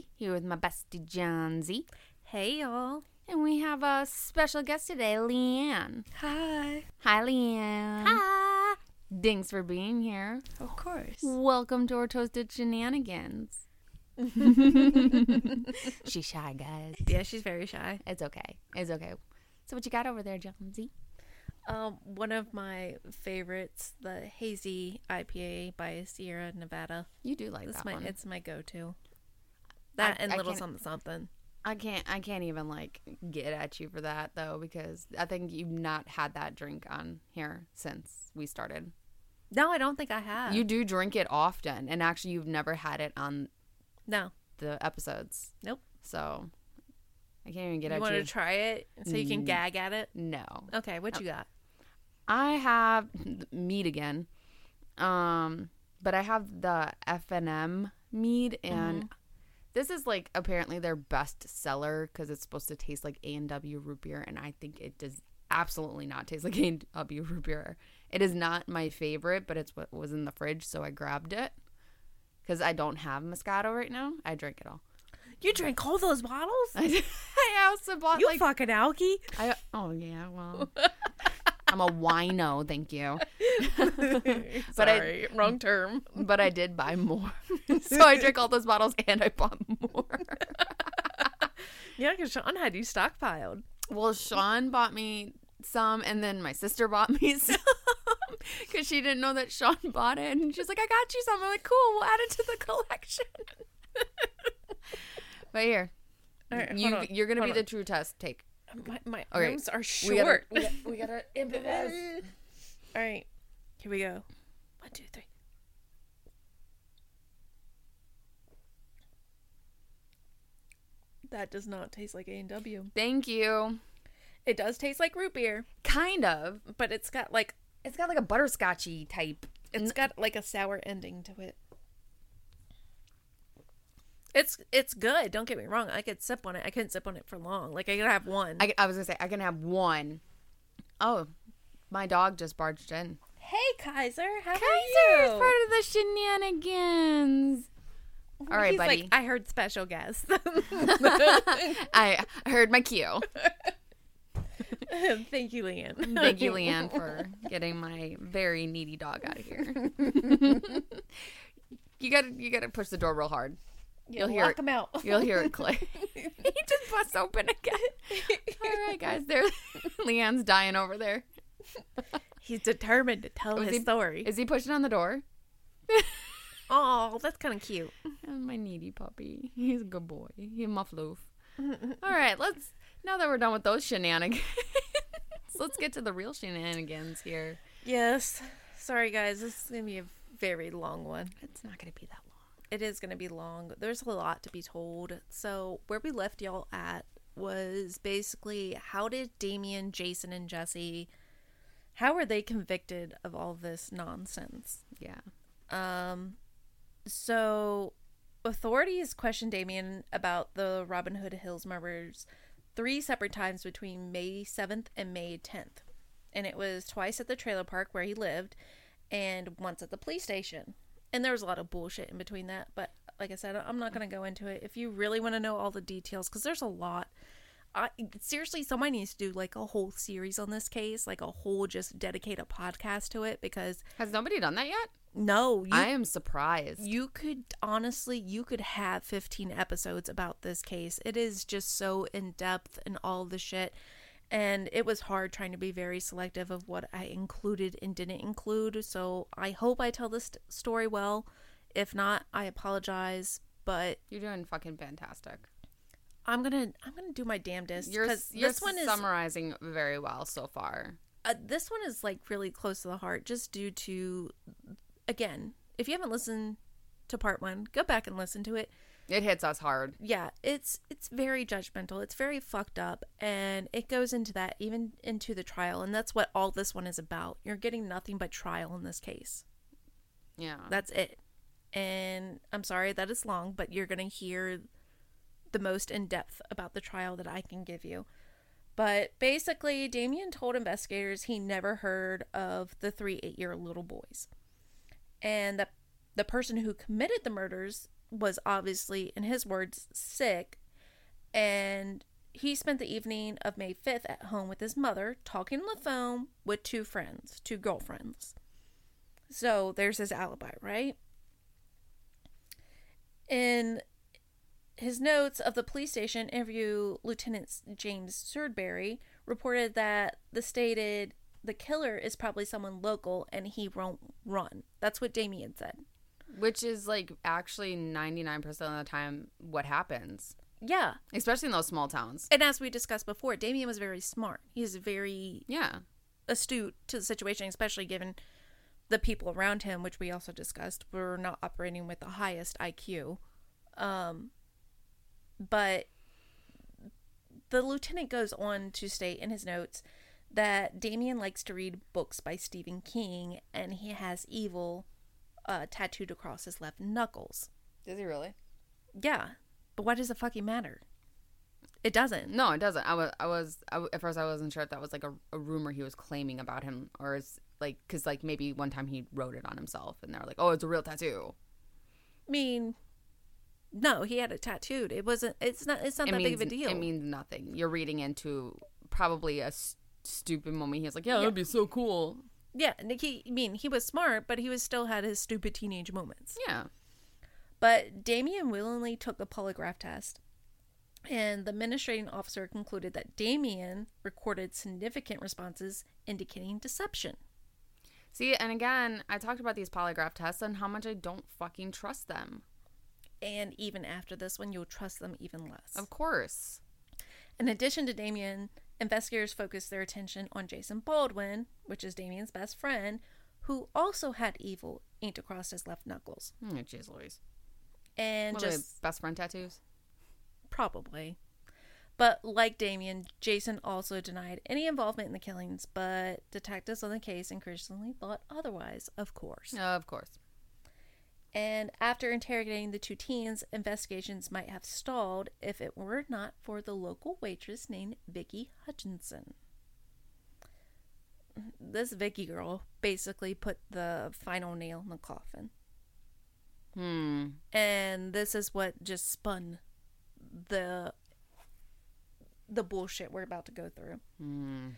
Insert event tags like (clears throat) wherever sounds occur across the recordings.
Here with my bestie Johnsy. Hey, y'all. And we have a special guest today, Leanne. Hi. Hi, Leanne. Hi. Thanks for being here. Of course. Welcome to our Toasted Shenanigans. (laughs) She's shy, guys. Yeah, she's very shy. It's okay. It's okay. So, what you got over there, Johnsy? Um, one of my favorites, the hazy IPA by Sierra Nevada. You do like It's that my one. it's my go-to. That I- and I little something something. I can't I can't even like get at you for that though because I think you've not had that drink on here since we started. No, I don't think I have. You do drink it often and actually you've never had it on no. the episodes. Nope. So I can't even get you at want you. to try it so you can gag at it? no. Okay, what you got? I have (laughs) mead again. Um but I have the F&M mead and this is like apparently their best seller because it's supposed to taste like A&W root beer and I think it does absolutely not taste like (laughs) A&W root beer. It is not my favorite, but it's what was in the fridge, so I grabbed it because I don't have Moscato right now. I drink it all. You drank all those bottles? I, (laughs) I also bought you like fucking alky. I, oh yeah, well, (laughs) I'm a wino, thank you. (laughs) But I- Sorry, wrong term. But I did buy more, (laughs) so I drank all those bottles and I bought more. (laughs) Yeah, because Sean had you stockpiled. Well, Sean bought me some, and then my sister bought me some because she didn't know that Sean bought it, and she's like, "I got you some." I'm like, "Cool, we'll add it to the collection." but here, right, you, you're gonna be hold the true test. Take. My, my arms are We gotta, short. we gotta, we gotta (laughs) improvise. All right, here we go. One, two, three. That does not taste like A and W. Thank you. It does taste like root beer, Kind of. but it's got like It's got like a butterscotchy type. it's got like a sour ending to it. It's it's good. Don't get me wrong. I could sip on it. I couldn't sip on it for long. Like I could have one. I, I was gonna say I can have one. Oh, my dog just barged in. hey Kaiser, how Kaiser are is part of the shenanigans. All right, He's buddy. Like, I heard special guest. (laughs) I heard my cue. (laughs) Thank you, Leanne. Thank you, Leanne, (laughs) for getting my very needy dog out of here. you gotta you gotta push the door real hard. You'll hear it. him out. You'll hear it (laughs) click. (laughs) he just busts open again. All right, guys. There, (laughs) Leanne's dying over there. He's determined to tell Is his he- story. Is he pushing on the door? Oh, that's kind of cute. My needy puppy. He's a good boy. He's my floof. All right, let's. Now that we're done with those shenanigans, let's get to the real shenanigans here. Yes. Sorry, guys. This is going to be a very long one. It's not going to be that long. It is going to be long. There's a lot to be told. So, where we left y'all at was basically how did Damien, Jason, and Jesse, how were they convicted of all this nonsense? Yeah. Um, so authorities questioned Damien about the Robin Hood Hills murders three separate times between May 7th and May 10th. And it was twice at the trailer park where he lived and once at the police station. And there was a lot of bullshit in between that, but like I said, I'm not going to go into it. If you really want to know all the details cuz there's a lot I seriously somebody needs to do like a whole series on this case, like a whole just dedicate a podcast to it because Has nobody done that yet? no, you I am surprised. you could honestly, you could have 15 episodes about this case. It is just so in depth and all the shit. And it was hard trying to be very selective of what I included and didn't include. So I hope I tell this story well. If not, I apologize. But You're doing fucking fantastic. I'm gonna I'm gonna do my damnedest You're, you're this one is summarizing very well so far. uh, this one is like really close to the heart just due to again if you haven't listened to part one go back and listen to it It hits us hard. yeah it's it's very judgmental. It's very fucked up and it goes into that even into the trial and that's what all this one is about. You're getting nothing but trial in this case. Yeah. that's it. And i'm sorry that it's long but you're gonna hear the most in depth about the trial that i can give you. But basically damien told investigators he never heard of the three eight year old little boys. And that the person who committed the murders was obviously, in his words, sick, and he spent the evening of May 5th at home with his mother, talking on the phone with two friends, two girlfriends. So there's his alibi, right? In his notes of the police station interview, Lieutenant James Sudbury reported that the stated the killer is probably someone local and he won't run. That's what Damien said. Which is like actually 99% of the time what happens, Yeah. especially in those small towns. And as we discussed before, Damien was very smart. He's very Yeah. astute to the situation, especially given the people around him, which we also discussed, were not operating with the highest IQ. Um, but the lieutenant goes on to state in his notes that Damien likes to read books by Stephen King and he has evil uh, tattooed across his left knuckles. Does he really? Yeah, but why does it fucking matter? It doesn't. No, it doesn't. I was, I was, I at first I wasn't sure if that was like a, a rumor he was claiming about him, or is like, cause like maybe one time he wrote it on himself, and they were like, oh, it's a real tattoo. I mean, no, he had it tattooed. It wasn't. It's not. It's not it that means big of a deal. it means nothing. You're reading into probably a s- stupid moment. He's like, yeah, Yeah. that'd be so cool. Yeah, he. I mean, he was smart, but he was still had his stupid teenage moments. Yeah. But Damien willingly took the polygraph test, and the administrating officer concluded that Damien recorded significant responses indicating deception. See, and again, I talked about these polygraph tests and how much I don't fucking trust them. And even after this one, you'll trust them even less. Of course. In addition to Damien, investigators focused their attention on Jason Baldwin, which is Damien's best friend, who also had evil inked across his left knuckles. Oh, jeez Louise. And What just best friend tattoos? probably. But like Damien, Jason also denied any involvement in the killings, but detectives on the case increasingly thought otherwise, of course. of course. And after interrogating the two teens, investigations might have stalled if it were not for the local waitress named Vicky Hutcheson. This Vicky girl basically put the final nail in the coffin. Hmm. And this is what just spun the the bullshit we're about to go through. Hmm.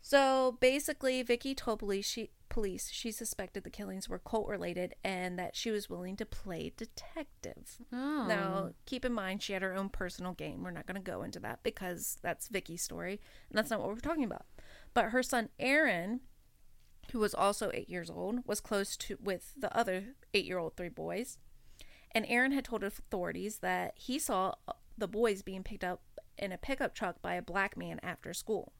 So basically, Vicky told police she police she suspected the killings were cult related and that she was willing to play detective. Oh. Now, keep in mind she had her own personal game. We're not going to go into that because that's Vicky's story, and that's not what we're talking about. But her son Aaron, who was also eight years old, was close to with the other eight-year-old three boys, and Aaron had told authorities that he saw uh, the boys being picked up in a pickup truck by a black man after school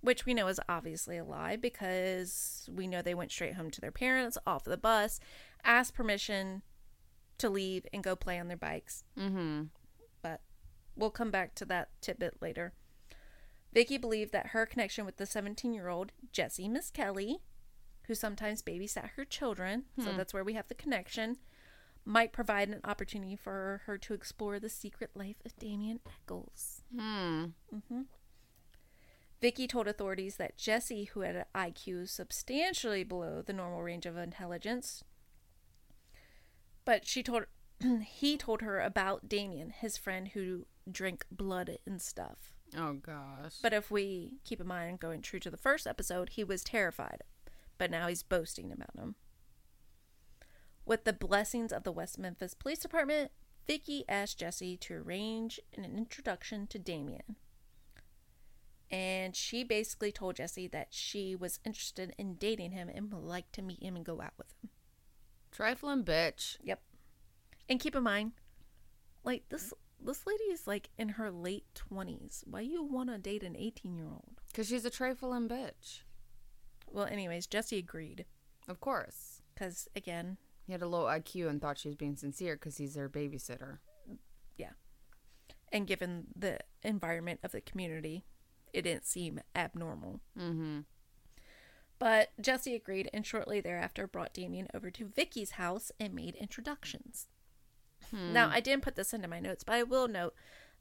which we know is obviously a lie because we know they went straight home to their parents off the bus, asked permission to leave and go play on their bikes. Mm-hmm. But we'll come back to that tidbit later. Vicky believed that her connection with the 17 year old Jessie Misskelley, who sometimes babysat her children, so that's where we have the connection, might provide an opportunity for her to explore the secret life of Damien Echols. Hmm. Mm hmm. Vicky told authorities that Jesse, who had an IQ substantially below the normal range of intelligence, but she told (clears throat) he told her about Damien, his friend who drank blood and stuff. Oh gosh. But if we keep in mind going true to the first episode, he was terrified, but now he's boasting about him. With the blessings of the West Memphis Police Department, Vicky asked Jesse to arrange an introduction to Damien. And she basically told Jesse that she was interested in dating him and would like to meet him and go out with him. Trifling bitch. Yep. And keep in mind, like this this lady is like in her late twenties. Why you wanna date an eighteen year old? Because she's a trifling bitch. Well, anyways, Jesse agreed. Of course. Because again, He had a low IQ and thought she was being sincere because he's their babysitter. Yeah. And given the environment of the community, it didn't seem abnormal. Mm-hmm. But Jesse agreed and shortly thereafter brought Damien over to Vicky's house and made introductions. Now, I didn't put this into my notes, but I will note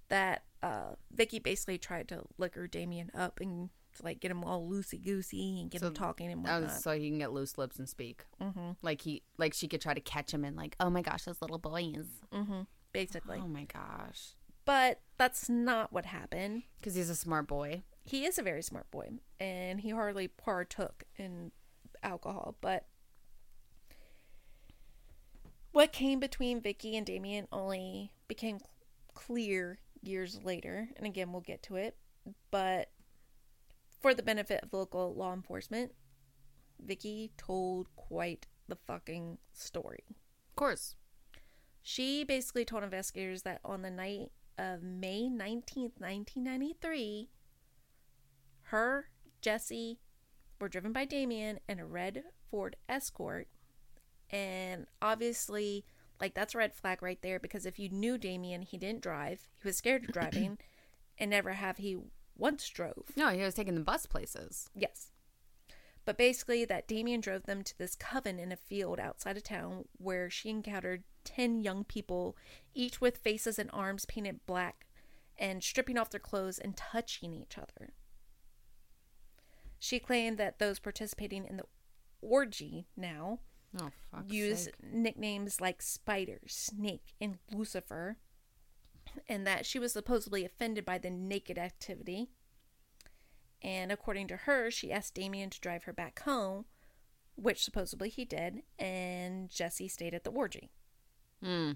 that uh, Vicky basically tried to liquor Damien up and like get him all loosey goosey and get So him talking and Oh, whatnot. so he can get loose lips and speak. mm-hmm. Like he, like she could try to catch him and like, oh my gosh, those little boys. Mm-hmm. Basically, oh my gosh, but that's not what happened. because he's a smart boy. he is a very smart boy and he hardly partook in alcohol but what came between Vicky and Damien only became clear years later and again we'll get to it but for the benefit of local law enforcement Vicky told quite the fucking story Of course. she basically told investigators that on the night of May 19th, 1993, her, Jesse, were driven by Damien in a red Ford Escort. And obviously, like, that's a red flag right there because if you knew Damien, he didn't drive, he was scared of driving, (clears throat) and never have he once drove. No, he was taking the bus places. Yes. But basically, that Damien drove them to this coven in a field outside of town where she encountered 10 young people, each with faces and arms painted black, and stripping off their clothes and touching each other. She claimed that those participating in the orgy now Oh use nicknames like Spider, Snake, and Lucifer, and that she was supposedly offended by the naked activity. And according to her, she asked Damien to drive her back home, which supposedly he did, and Jesse stayed at the orgy. Hmm.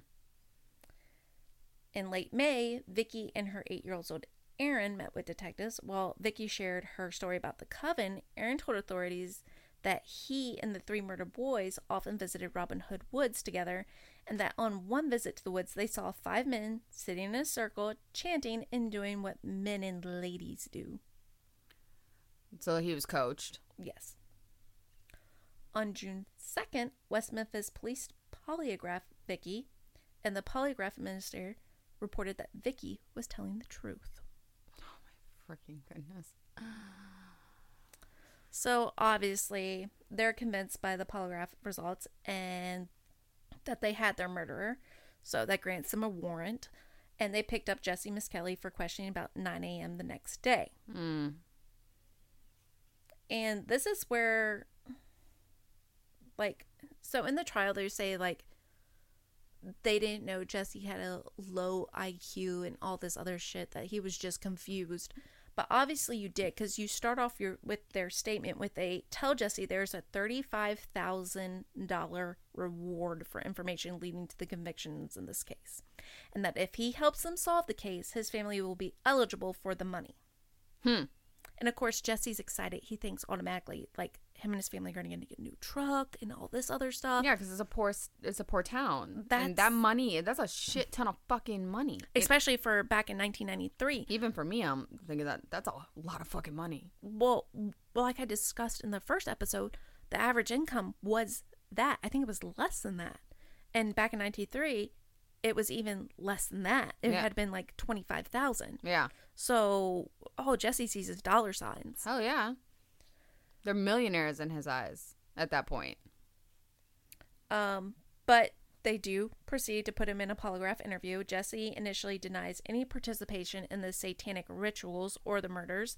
In late May, Vicky and her eight year old Aaron met with detectives. While Vicky shared her story about the coven, Aaron told authorities that he and the three murdered boys often visited Robin Hood Woods together, and that on one visit to the woods, they saw five men sitting in a circle, chanting and doing what men and ladies do. So he was coached. Yes. On June 2nd, West Memphis police polygraphed Vicky, and the polygraph minister reported that Vicky was telling the truth. Oh my freaking goodness. (sighs) So obviously, they're convinced by the polygraph results and that they had their murderer. So that grants them a warrant. And they picked up Jesse Misskelley for questioning about 9 a.m. the next day. Hmm. And this is where, like, so in the trial, they say, like, they didn't know Jesse had a low IQ and all this other shit, that he was just confused. But obviously you did because you start off your with their statement with a tell Jesse there's a thirty-five thousand dollar reward for information leading to the convictions in this case, and that if he helps them solve the case, his family will be eligible for the money. Hmm. And of course, Jesse's excited. He thinks automatically, like him and his family are going to get a new truck and all this other stuff. Yeah, because it's a poor, it's a poor town. That's- and that money, that's a shit ton of fucking money. It- Especially for back in 1993. even for me, I'm thinking that that's a lot of fucking money. Well, well, like I discussed in the first episode, the average income was that. I think it was less than that. And back in 93, it was even less than that. It Yeah. had been like 25,000. Yeah. So, oh, Jesse sees his dollar signs. Hell yeah. They're millionaires in his eyes at that point. Um, but they do proceed to put him in a polygraph interview. Jesse initially denies any participation in the satanic rituals or the murders,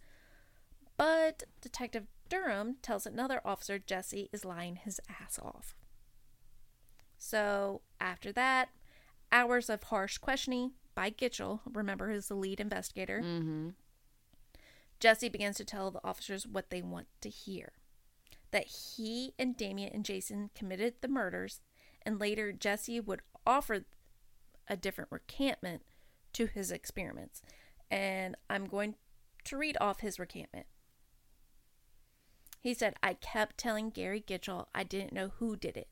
but Detective Durham tells another officer Jesse is lying his ass off. So after that, hours of harsh questioning by Gitchell, remember who's the lead investigator, Mm-hmm. Jesse begins to tell the officers what they want to hear that he and Damien and Jason committed the murders, and later Jesse would offer a different recantment to his experiments. And I'm going to read off his recantment. He said, I kept telling Gary Gitchell I didn't know who did it.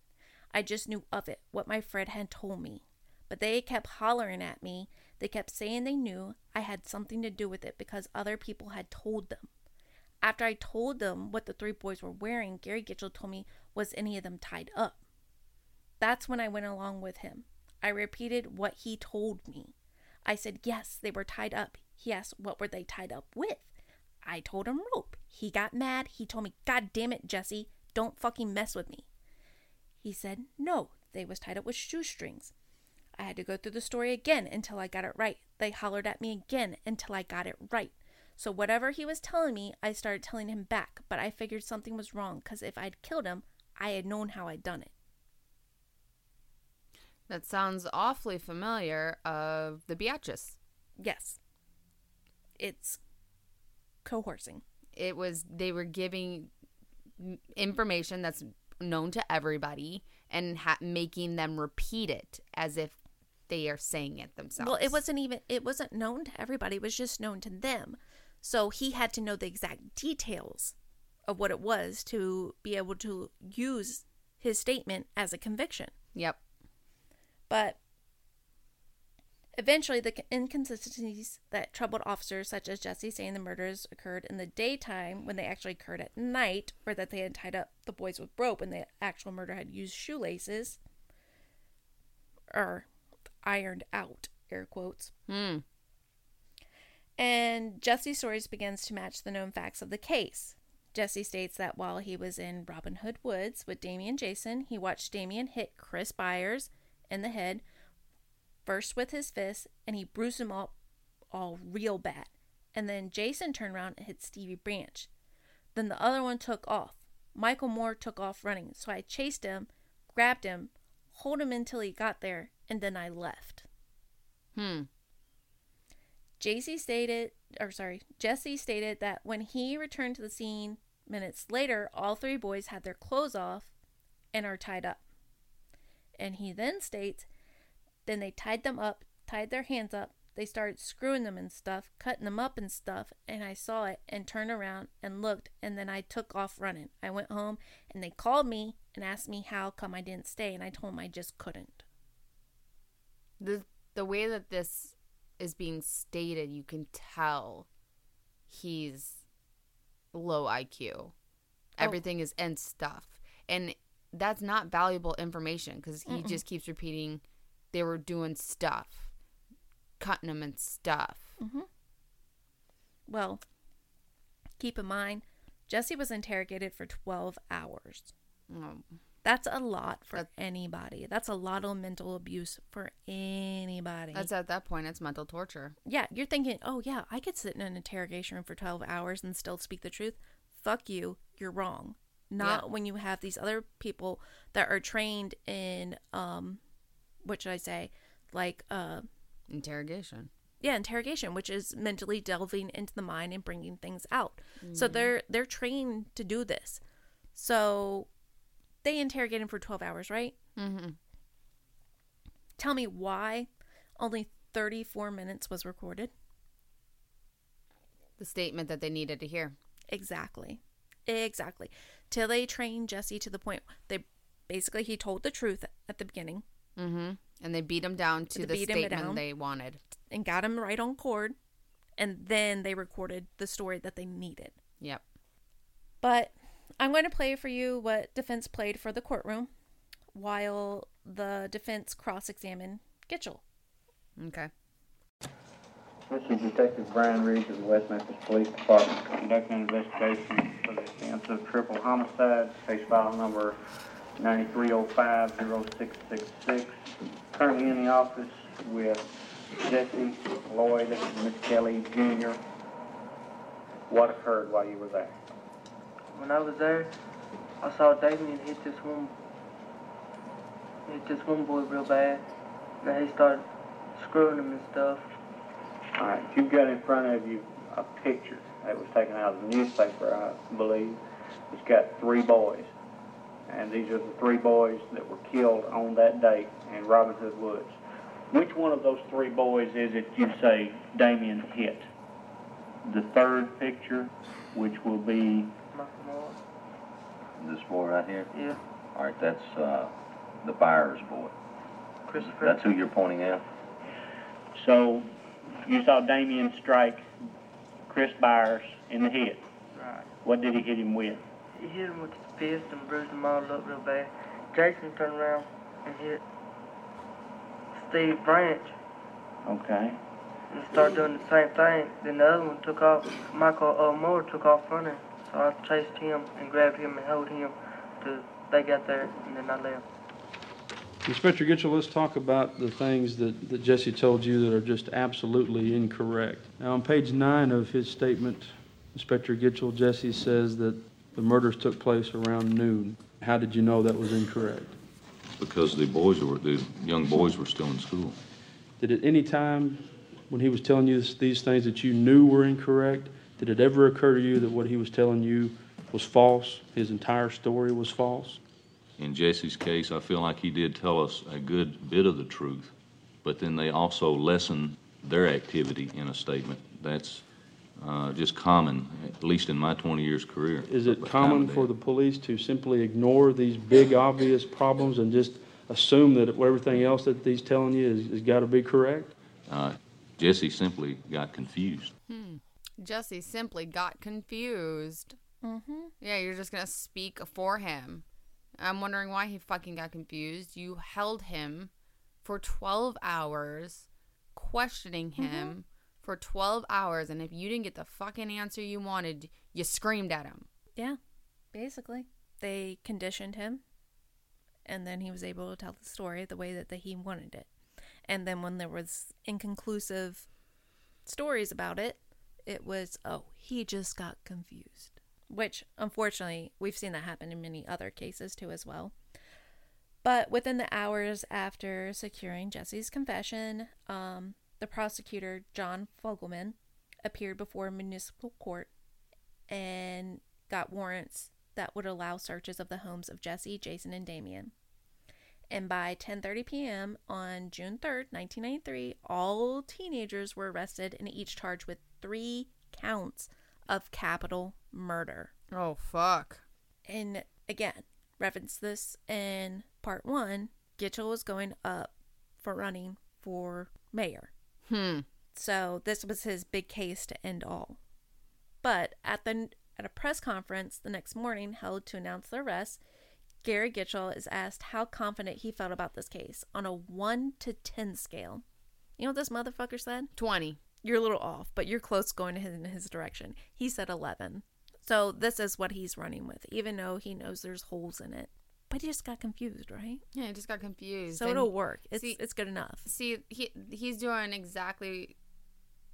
I just knew of it, what my friend had told me. But they kept hollering at me. They kept saying they knew I had something to do with it because other people had told them. After I told them what the three boys were wearing, Gary Gitchell told me, Was any of them tied up? That's when I went along with him. I repeated what he told me. I said, Yes, they were tied up. He asked, What were they tied up with? I told him rope. He got mad. He told me, God damn it, Jesse, don't fucking mess with me. He said, No, they was tied up with shoestrings. I had to go through the story again until I got it right. They hollered at me again until I got it right. So whatever he was telling me, I started telling him back, but I figured something was wrong because if I'd killed him, I had known how I'd done it. That sounds awfully familiar of the Beatrice. Yes. It's coercing. It was they were giving information that's known to everybody and ha- making them repeat it as if they are saying it themselves. Well, it wasn't even it wasn't known to everybody. It was just known to them. So he had to know the exact details of what it was to be able to use his statement as a conviction. Yep. But eventually, the inconsistencies that troubled officers such as Jesse saying the murders occurred in the daytime when they actually occurred at night, or that they had tied up the boys with rope and the actual murder had used shoelaces, or ironed out, air quotes. Hmm. And Jesse's stories begins to match the known facts of the case. Jesse states that while he was in Robin Hood Woods with Damien Jason, he watched Damien hit Chris Byers in the head, first with his fist, and he bruised him up all real bad. And then Jason turned around and hit Stevie Branch. Then the other one took off. Michael Moore took off running, so I chased him, grabbed him, hold him until he got there, and then I left. Hmm. JC stated, or sorry, Jesse stated that when he returned to the scene minutes later, all three boys had their clothes off and are tied up. And he then states, then they tied them up, tied their hands up, they started screwing them and stuff, cutting them up and stuff, and I saw it and turned around and looked, and then I took off running. I went home and they called me and asked me how come I didn't stay, and I told them I just couldn't. The the way that this is being stated, you can tell he's low IQ. Everything is and stuff. And that's not valuable information because he just keeps repeating they were doing stuff, cutting them and stuff. Well, keep in mind, Jesse was interrogated for 12 hours. Um, That's a lot for That- anybody. That's a lot of mental abuse for anybody. that's at that point, it's mental torture. yeah, you're thinking, oh, yeah, I could sit in an interrogation room for 12 hours and still speak the truth. Fuck you. You're wrong. Not Yeah. when you have these other people that are trained in, um, what should I say? Like, uh, Interrogation. yeah interrogation which is mentally delving into the mind and bringing things out so they're they're trained to do this so they interrogate him for 12 hours right Mm-hmm. tell me why only 34 minutes was recorded The statement that they needed to hear. exactly exactly till they trained jesse to the point they basically he told the truth at the beginning Mm-hmm. And they beat him down to They the statement down. they wanted. and got him right on chord and then they recorded the story that they needed Yep. But I'm going to play for you what defense played for the courtroom while the defense cross examined Gitchell. Okay. This is Detective Bryn Ridge of the West Memphis Police Department conducting an investigation for the offense of triple homicide, case file number 93050666. Currently in the office with Jesse Lloyd and Misskelley Jr. What occurred while you were there? When I was there, I saw Damien hit this one, hit this one boy real bad. Then he started screwing him and stuff. All right, you've got in front of you a picture that was taken out of the newspaper, I believe. It's got three boys. And these are the three boys that were killed on that date in Robin Hood Woods. Which one of those three boys is it you say Damien hit? The third picture, which will be. This boy right here? Yeah, All right, that's uh, the Byers boy. Christopher. That's who you're pointing at? so you saw Damien strike Chris Byers in the head. Right. What did he hit him with? He hit him with his fist and bruised him all up real bad. Jason turned around and hit Steve Branch Okay. and started doing the same thing. Then the other one took off. Michael uh, Moore took off running. So I chased him and grabbed him and held him till they got there and then I left. Inspector Gitchell, let's talk about the things that, that Jesse told you that are just absolutely incorrect. Now, on page nine of his statement, Inspector Gitchell, Jesse says that the murders took place around noon. How did you know that was incorrect? because the boys were, the young boys were still in school. Did at any time when he was telling you this- these things that you knew were incorrect, did it ever occur to you that what he was telling you was false? His entire story was false? In Jesse's case, I feel like he did tell us a good bit of the truth, but then they also lessen their activity in a statement. That's uh, just common, at least in my 20 years career. Is it But common for the police to simply ignore these big, obvious problems and just assume that everything else that he's telling you is, has got to be correct? Uh, Jesse simply got confused. Jesse simply got confused. Mm-hmm. Yeah, you're just gonna speak for him. I'm wondering why he fucking got confused. You held him for 12 hours, questioning him for 12 hours, and if you didn't get the fucking answer you wanted, you screamed at him. Yeah, basically. They conditioned him, and then he was able to tell the story the way that the, he wanted it. And then when there was inconclusive stories about it, it was, oh, he just got confused. Which, unfortunately, we've seen that happen in many other cases too, as well. But within the hours after securing Jesse's confession, um, the prosecutor, John Fogleman, appeared before a municipal court and got warrants that would allow searches of the homes of Jesse, Jason, and Damien. And by 10:30 p.m. on June 3rd, 1993, all teenagers were arrested and each charged with 3 counts of capital murder. Oh, fuck. And again, reference this in part 1, Gitchell was going up for running for mayor. Hmm. So this was his big case to end all. But at the at a press conference the next morning held to announce the arrest, Gary Gitchell is asked how confident he felt about this case on a 1 to 10 scale. You know what this motherfucker said? 20. You're a little off, but you're close going in his direction. He said 11. So this is what he's running with, even though he knows there's holes in it. But he just got confused, right? Yeah, he just got confused. So And- it'll work. It's see- it's good enough. see he he's doing exactly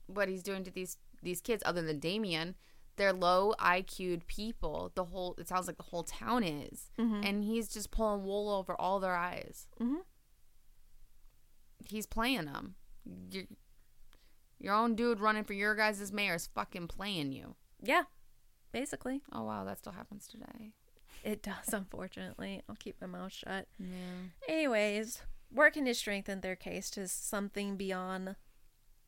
what he's doing to these these kids other than Damien they're low IQ'd people the whole it sounds like the whole town is and he's just pulling wool over all their eyes Mhm. he's playing them your, your own dude running for your guys' mayor is fucking playing you Yeah, basically. oh wow that still happens today It does, (laughs) unfortunately. I'll keep my mouth shut. yeah Anyways, working to strengthen their case to something beyond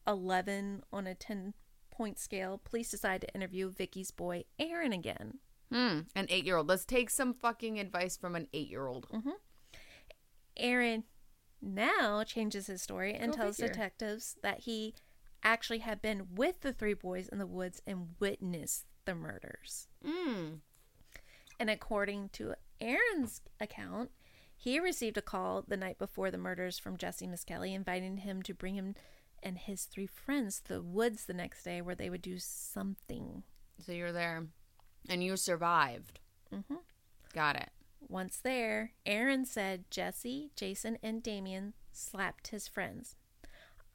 11 on a 10 point scale, police decide to interview Vicky's boy, Aaron, again. hmm an eight year old let's take some fucking advice from an eight year old Mm-hmm. Aaron now changes his story and Go tells figure. detectives that he actually had been with the three boys in the woods and witnessed the murders. mm. And according to Aaron's account, he received a call the night before the murders from Jesse Misskelley, inviting him to bring him and his three friends to the woods the next day where they would do something. so you're there and you survived Mhm. got it Once there, Aaron said Jesse, Jason, and Damien slapped his friends.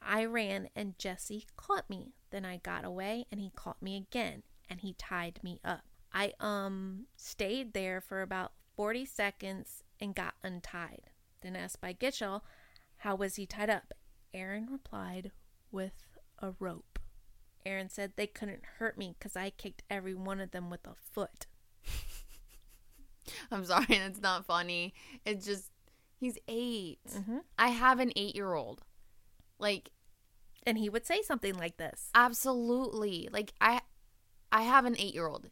I ran and Jesse caught me. Then I got away and he caught me again and he tied me up. I um stayed there for about 40 seconds and got untied. Then asked by Gitchell, how was he tied up? Aaron replied with a rope. Aaron said they couldn't hurt me because I kicked every one of them with a foot. (laughs) I'm sorry, it's not funny. It's just he's 8 Mhm. I have an eight year old. Like And he would say something like this. absolutely. Like I, I have an eight year old,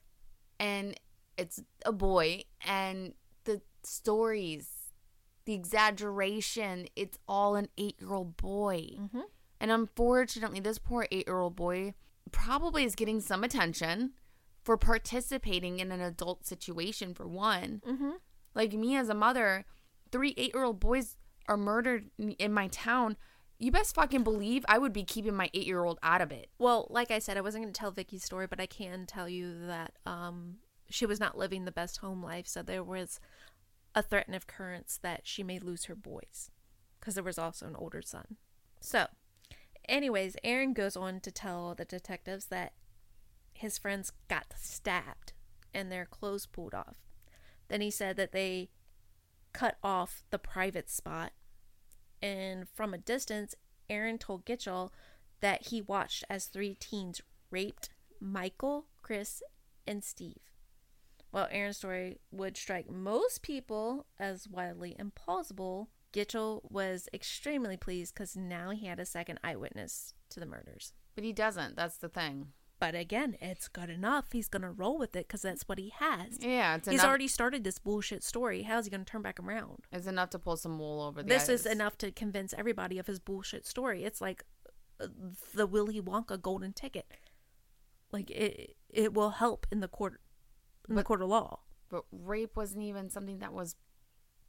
and it's a boy, and the stories, the exaggeration, it's all an eight year old boy. Mhm. And unfortunately, this poor eight year old boy probably is getting some attention for participating in an adult situation, for one. Mm-hmm. Like me as a mother, three eight year old boys are murdered in my town. You best fucking believe I would be keeping my eight year old out of it. Well, like I said, I wasn't going to tell Vicky's story, but I can tell you that um, she was not living the best home life. So there was a threat and occurrence that she may lose her boys because there was also an older son. So, anyways, Aaron goes on to tell the detectives that his friends got stabbed and their clothes pulled off. Then he said that they cut off the private spot. And from a distance, Aaron told Gitchell that he watched as three teens raped Michael, Chris, and Steve. While Aaron's story would strike most people as wildly implausible, Gitchell was extremely pleased because now he had a second eyewitness to the murders. But he doesn't. That's the thing. But again, it's good enough. He's going to roll with it because that's what he has. Yeah, it's He's enough, already started this bullshit story. How's he going to turn back around? It's enough to pull some wool over the This is enough to convince everybody of his bullshit story. It's like uh, the Willy Wonka golden ticket. Like it, it will help in the court, in the court of law. But rape wasn't even something that was.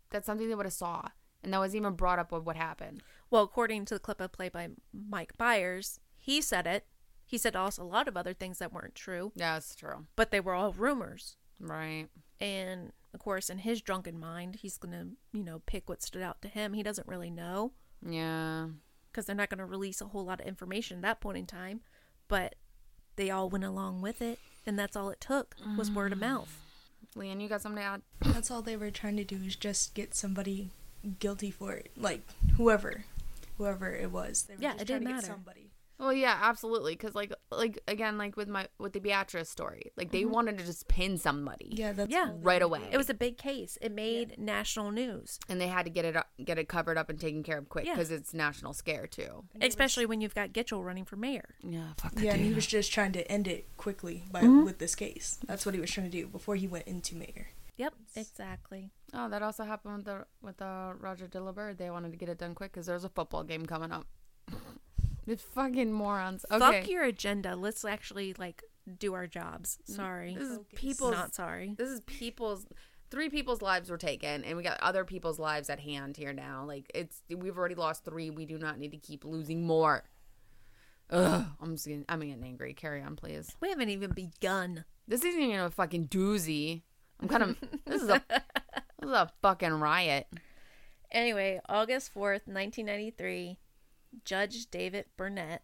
That's something they would have saw, and that was even brought up with what happened. Well, according to the clip of play by Mike Byers, he said it. He said also a lot of other things that weren't true, Yeah, that's true. but they were all rumors. Right. And of course, in his drunken mind, he's gonna, you know, pick what stood out to him. He doesn't really know Yeah. because they're not gonna release a whole lot of information at that point in time. But they all went along with it, and that's all it took was word of mouth. Mm-hmm. Leanne, you got something to add? That's all they were trying to do is just get somebody guilty for it, like whoever, whoever it was. They were Yeah, just it trying didn't to matter. get somebody. Well, yeah, absolutely. Because like, like again, like with my with the Beatrice story, like Mm-hmm. they wanted to just pin somebody. Yeah, that's Yeah. Right away. It was a big case. It made national news, and they had to get it up, get it covered up and taken care of quick Yeah. because it's national scare too. especially when you've got Gitchell running for mayor. Yeah, fuck that. Yeah, and he was just trying to end it quickly by Mm-hmm. with this case. That's what he was trying to do before he went into mayor. Yep, exactly. Oh, that also happened with the with the Roger Dillabird. They wanted to get it done quick because there's a football game coming up. (laughs) it's fucking morons. Okay, Fuck your agenda. Let's actually like do our jobs. Sorry. this is Focus. people's. Not sorry. This is people's. Three people's lives were taken, and we got other people's lives at hand here now. Like it's, we've already lost three. We do not need to keep losing more. Ugh, I'm just getting, I'm getting angry. Carry on, please. We haven't even begun. This isn't even a fucking doozy. I'm kind of. this is a. (laughs) This is a fucking riot. Anyway, August 4th, 1993, Judge David Burnett,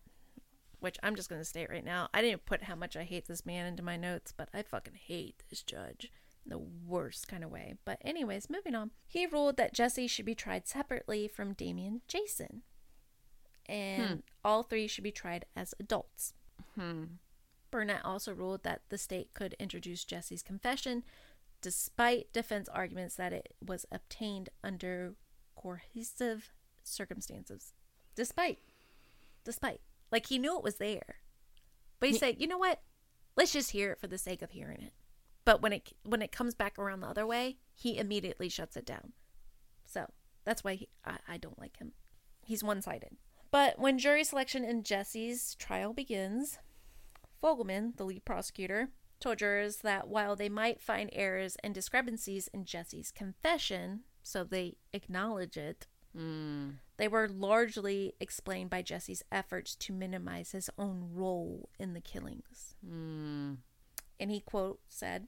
which I'm just going to state right now, I didn't put how much I hate this man into my notes, but I fucking hate this judge in the worst kind of way. But, anyways, moving on. He ruled that Jesse should be tried separately from Damien Jason, and hmm. all three should be tried as adults. Hmm. Burnett also ruled that the state could introduce Jesse's confession despite defense arguments that it was obtained under coercive circumstances. Despite. Despite. Like he knew it was there. But he said, you know what? Let's just hear it for the sake of hearing it. But when it when it comes back around the other way, he immediately shuts it down. So that's why he, I, I don't like him. He's one sided. But when jury selection in Jesse's trial begins, Fogleman, the lead prosecutor, told jurors that while they might find errors and discrepancies in Jesse's confession, so they acknowledge it, they were largely explained by Jesse's efforts to minimize his own role in the killings. And he, quote, said,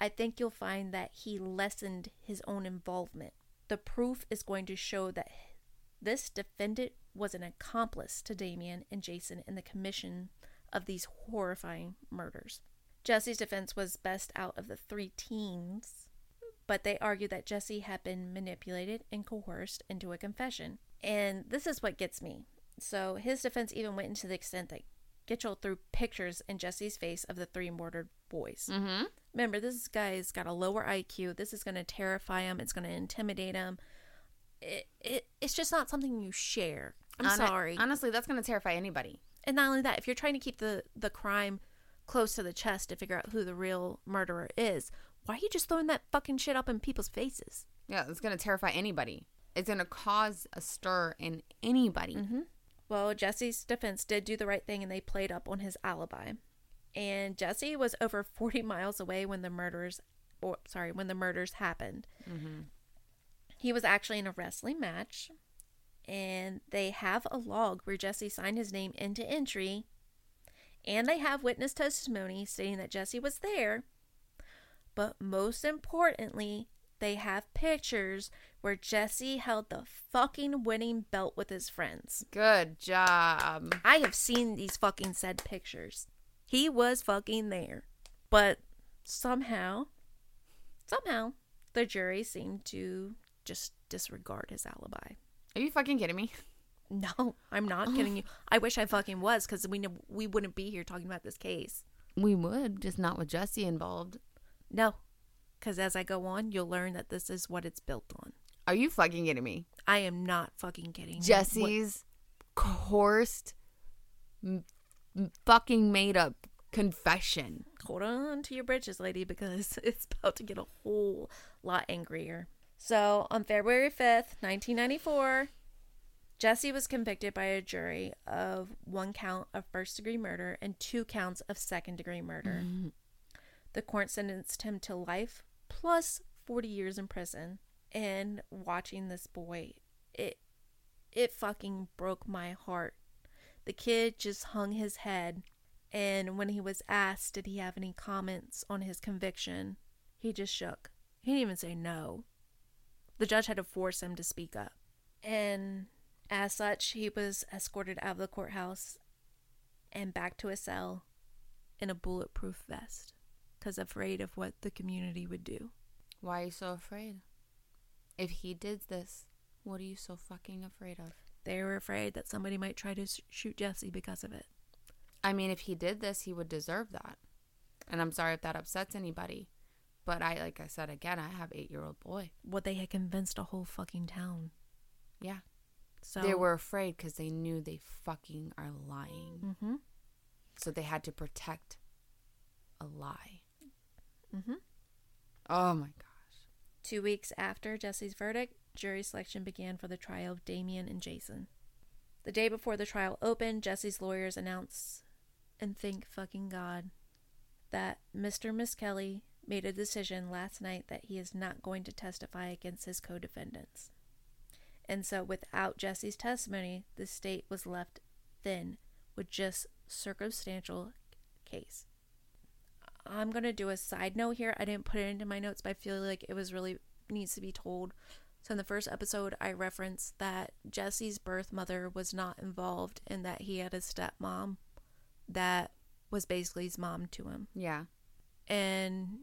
I think you'll find that he lessened his own involvement. The proof is going to show that this defendant was an accomplice to Damien and Jason in the commission of these horrifying murders. Jesse's defense was best out of the three teens, but they argued that Jesse had been manipulated and coerced into a confession. And this is what gets me. So his defense even went into the extent that Gitchell threw pictures in Jesse's face of the three murdered boys. Mm-hmm. Remember, this guy's got a lower IQ. This is going to terrify him. It's going to intimidate him. It, it it's just not something you share. I'm Hon- sorry. Honestly, that's going to terrify anybody. And not only that, if you're trying to keep the, the crime close to the chest to figure out who the real murderer is, why are you just throwing that fucking shit up in people's faces? Yeah, it's going to terrify anybody. It's going to cause a stir in anybody. Mm-hmm. Well, Jesse's defense did do the right thing and they played up on his alibi. And Jesse was over (laughs) 40 miles away when the murders, or sorry, when the murders happened. Mm-hmm. He was actually in a wrestling match, and they have a log where Jesse signed his name into entry, and they have witness testimony stating that Jesse was there. But most importantly, they have pictures where Jesse held the fucking winning belt with his friends. Good job. I have seen these fucking said pictures. He was fucking there. But somehow, somehow, the jury seemed to just disregard his alibi. Are you fucking kidding me? No, I'm not kidding you. (sighs) I wish I fucking was because we know, we wouldn't be here talking about this case. We would, just not with Jesse involved. No, because as I go on, you'll learn that this is what it's built on. Are you fucking kidding me? I am not fucking kidding. Jesse's coerced, m- m- fucking made up confession. hold on to your britches, lady, because (laughs) it's about to get a whole lot angrier. So, on February 5th, 1994, Jesse was convicted by a jury of one count of first degree murder and two counts of second degree murder. Mm. The court sentenced him to life plus 40 years in prison. And watching this boy, it it fucking broke my heart. The kid just hung his head and when he was asked, did he have any comments on his conviction, he just shook. He didn't even say no. The judge had to force him to speak up. And as such, he was escorted out of the courthouse and back to a cell in a bulletproof vest because afraid of what the community would do. Why are you so afraid? If he did this, what are you so fucking afraid of? They were afraid that somebody might try to s- shoot Jesse because of it. I mean, if he did this, he would deserve that. And I'm sorry if that upsets anybody. But I, like I said again, I have eight year old boy. What they had convinced a whole fucking town. Yeah. So They were afraid because they knew they fucking are lying. Mm-hmm. So they had to protect a lie. Mm-hmm. Oh my gosh. Two weeks after Jesse's verdict, jury selection began for the trial of Damien and Jason. The day before the trial opened, Jesse's lawyers announced, and thank fucking God, that Mr. Misskelley made a decision last night that he is not going to testify against his co defendants. And so, without Jesse's testimony, the state was left thin with just circumstantial case. I'm gonna do a side note here. I didn't put it into my notes, but I feel like it was really needs to be told. So in the first episode, I referenced that Jesse's birth mother was not involved and that he had a stepmom that was basically his mom to him. Yeah. And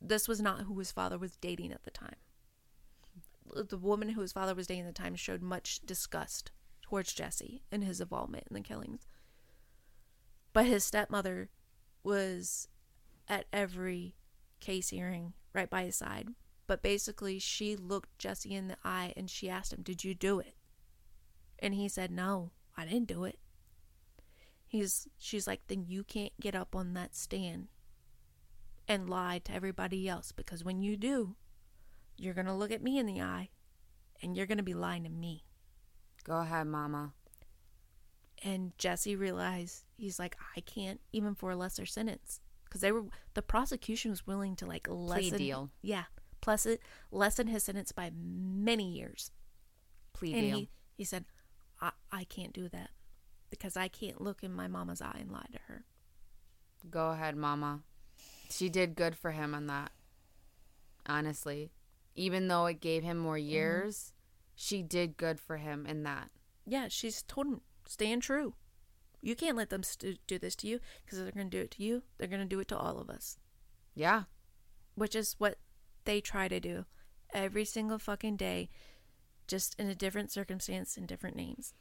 this was not who his father was dating at the time. The woman who his father was dating at the time showed much disgust towards Jesse and his involvement in the killings. But his stepmother was at every case hearing right by his side. But basically, she looked Jesse in the eye and she asked him, Did you do it? And he said, No, I didn't do it. He's she's like, Then you can't get up on that stand and lie to everybody else because when you do, you're going to look at me in the eye and you're going to be lying to me. Go ahead, mama. And Jesse realized he's like, I can't even for a lesser sentence because they were the prosecution was willing to like lessen deal. Yeah, plus it lessen his sentence by many years. Plea and deal. he he said, I I can't do that because I can't look in my mama's eye and lie to her. Go ahead, mama. She did good for him on that. Honestly. Even though it gave him more mm-hmm. years, she did good for him in that. Yeah, she's told him stand true. You can't let them st- do this to you because they're going to do it to you. They're going to do it to all of us. Yeah. which is what they try to do every single fucking day, just in a different circumstance and different names.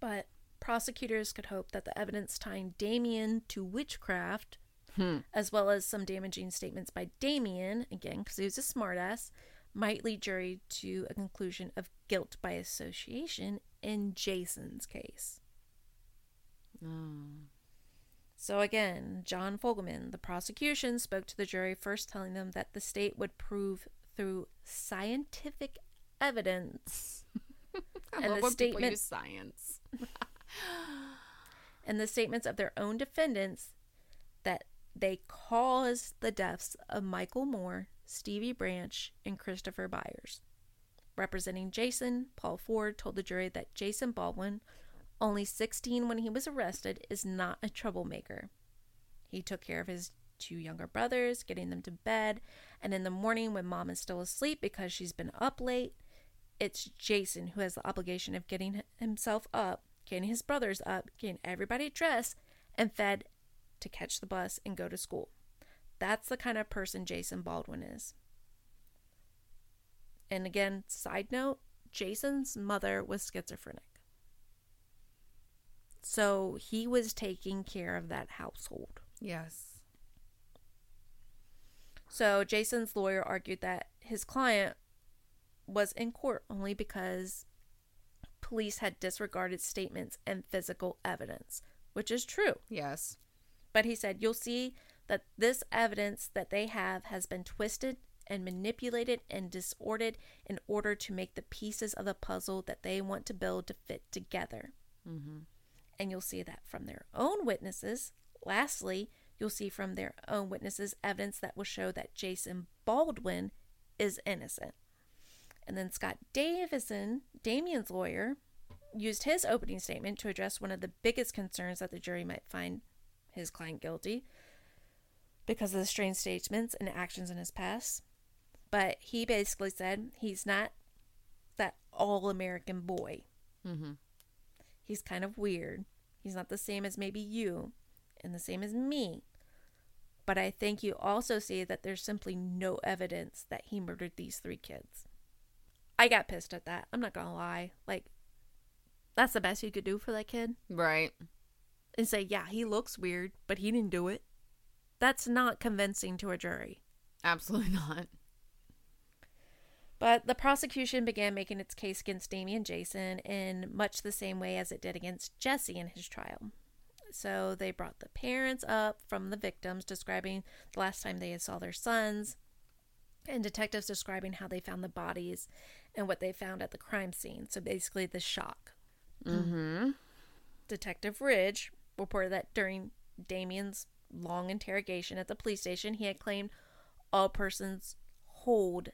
But prosecutors could hope that the evidence tying Damien to witchcraft, hmm. as well as some damaging statements by Damien, again, because he was a smartass, might lead jury to a conclusion of guilt by association in Jason's case. So again, John Fogleman, the prosecution, spoke to the jury, first telling them that the state would prove through scientific evidence (laughs) I And love the statement- use science. (laughs) and the statements of their own defendants that they caused the deaths of Michael Moore, Stevie Branch, and Christopher Byers. Representing Jason, Paul Ford told the jury that Jason Baldwin, only 16 when he was arrested, is not a troublemaker. He took care of his two younger brothers, getting them to bed, and in the morning when mom is still asleep because she's been up late, it's Jason who has the obligation of getting himself up, getting his brothers up, getting everybody dressed and fed to catch the bus and go to school. That's the kind of person Jason Baldwin is. And again, side note, Jason's mother was schizophrenic. So he was taking care of that household. Yes. So Jason's lawyer argued that his client was in court only because police had disregarded statements and physical evidence, which is true. Yes. But he said, You'll see that this evidence that they have has been twisted and manipulated and disordered in order to make the pieces of the puzzle that they want to build to fit together. Mm-hmm. And you'll see that from their own witnesses. Lastly, you'll see from their own witnesses evidence that will show that Jason Baldwin is innocent. And then Scott Davidson, Damien's lawyer, used his opening statement to address one of the biggest concerns that the jury might find his client guilty because of the strange statements and actions in his past. But he basically said he's not that all American boy. Mm-hmm. He's kind of weird. He's not the same as maybe you and the same as me. But I think you also see that there's simply no evidence that he murdered these three kids. I got pissed at that. I'm not going to lie. Like, that's the best you could do for that kid. Right. And say, yeah, he looks weird, but he didn't do it. That's not convincing to a jury. Absolutely (laughs) not. But the prosecution began making its case against Damien Jason in much the same way as it did against Jesse in his trial. So they brought the parents up from the victims, describing the last time they had saw their sons, and detectives describing how they found the bodies and what they found at the crime scene. So basically, the shock. Mm-hmm. Detective Ridge reported that during Damien's long interrogation at the police station, he had claimed all persons hold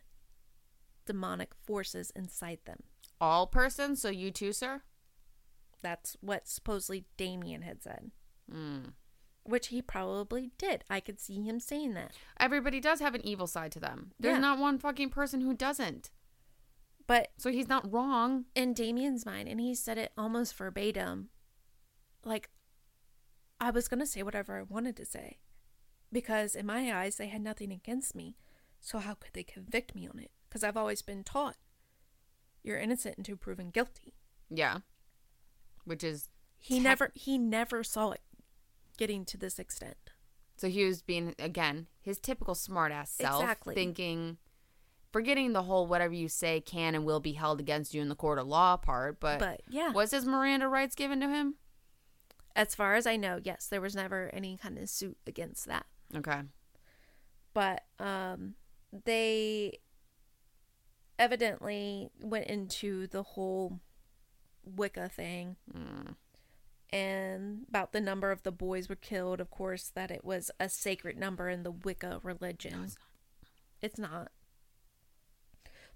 demonic forces inside them. All persons, so you too, sir? That's what supposedly Damien had said, Mm. which he probably did. I could see him saying that. Everybody does have an evil side to them. There's Yeah. not one fucking person who doesn't. But So he's not wrong. in Damien's mind, and he said it almost verbatim, like, I was going to say whatever I wanted to say. Because in my eyes, they had nothing against me. So how could they convict me on it? Because I've always been taught you're innocent until proven guilty. Yeah. Which is He never he never saw it getting to this extent. so he was being again his typical smartass self, Exactly. thinking, forgetting the whole whatever you say can and will be held against you in the court of law part. But, But yeah, was his Miranda rights given to him? as far as I know, yes, there was never any kind of suit against that. Okay. But um they evidently went into the whole Wicca thing Mm. and about the number of the boys were killed, of course, that it was a sacred number in the Wicca religion. it's not.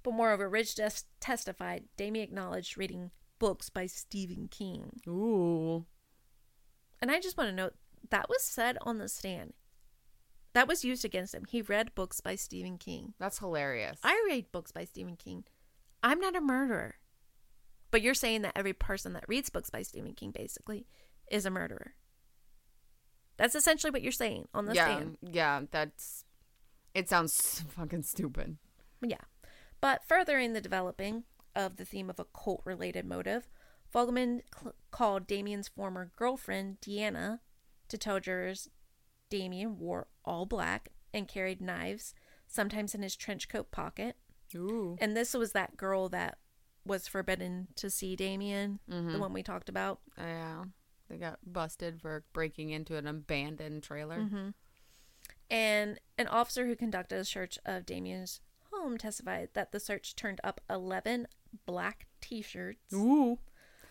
But moreover, Ridge just testified Damien acknowledged reading books by Stephen King. Ooh. And I just want to note that was said on the stand. That was used against him. He read books by Stephen King. That's hilarious. I read books by Stephen King. I'm not a murderer. But you're saying that every person that reads books by Stephen King basically is a murderer. That's essentially what you're saying on the yeah, stand. yeah, that's. It sounds (laughs) fucking stupid. Yeah. But furthering the developing of the theme of a cult related motive, Fogleman cl- called Damien's former girlfriend, Deanna, to tell jurors Damien wore all black and carried knives, sometimes in his trench coat pocket. Ooh. And this was that girl that was forbidden to see Damien, the one we talked about. Yeah. They got busted for breaking into an abandoned trailer. Mm-hmm. And an officer who conducted a search of Damien's home testified that the search turned up 11 black t shirts. Ooh.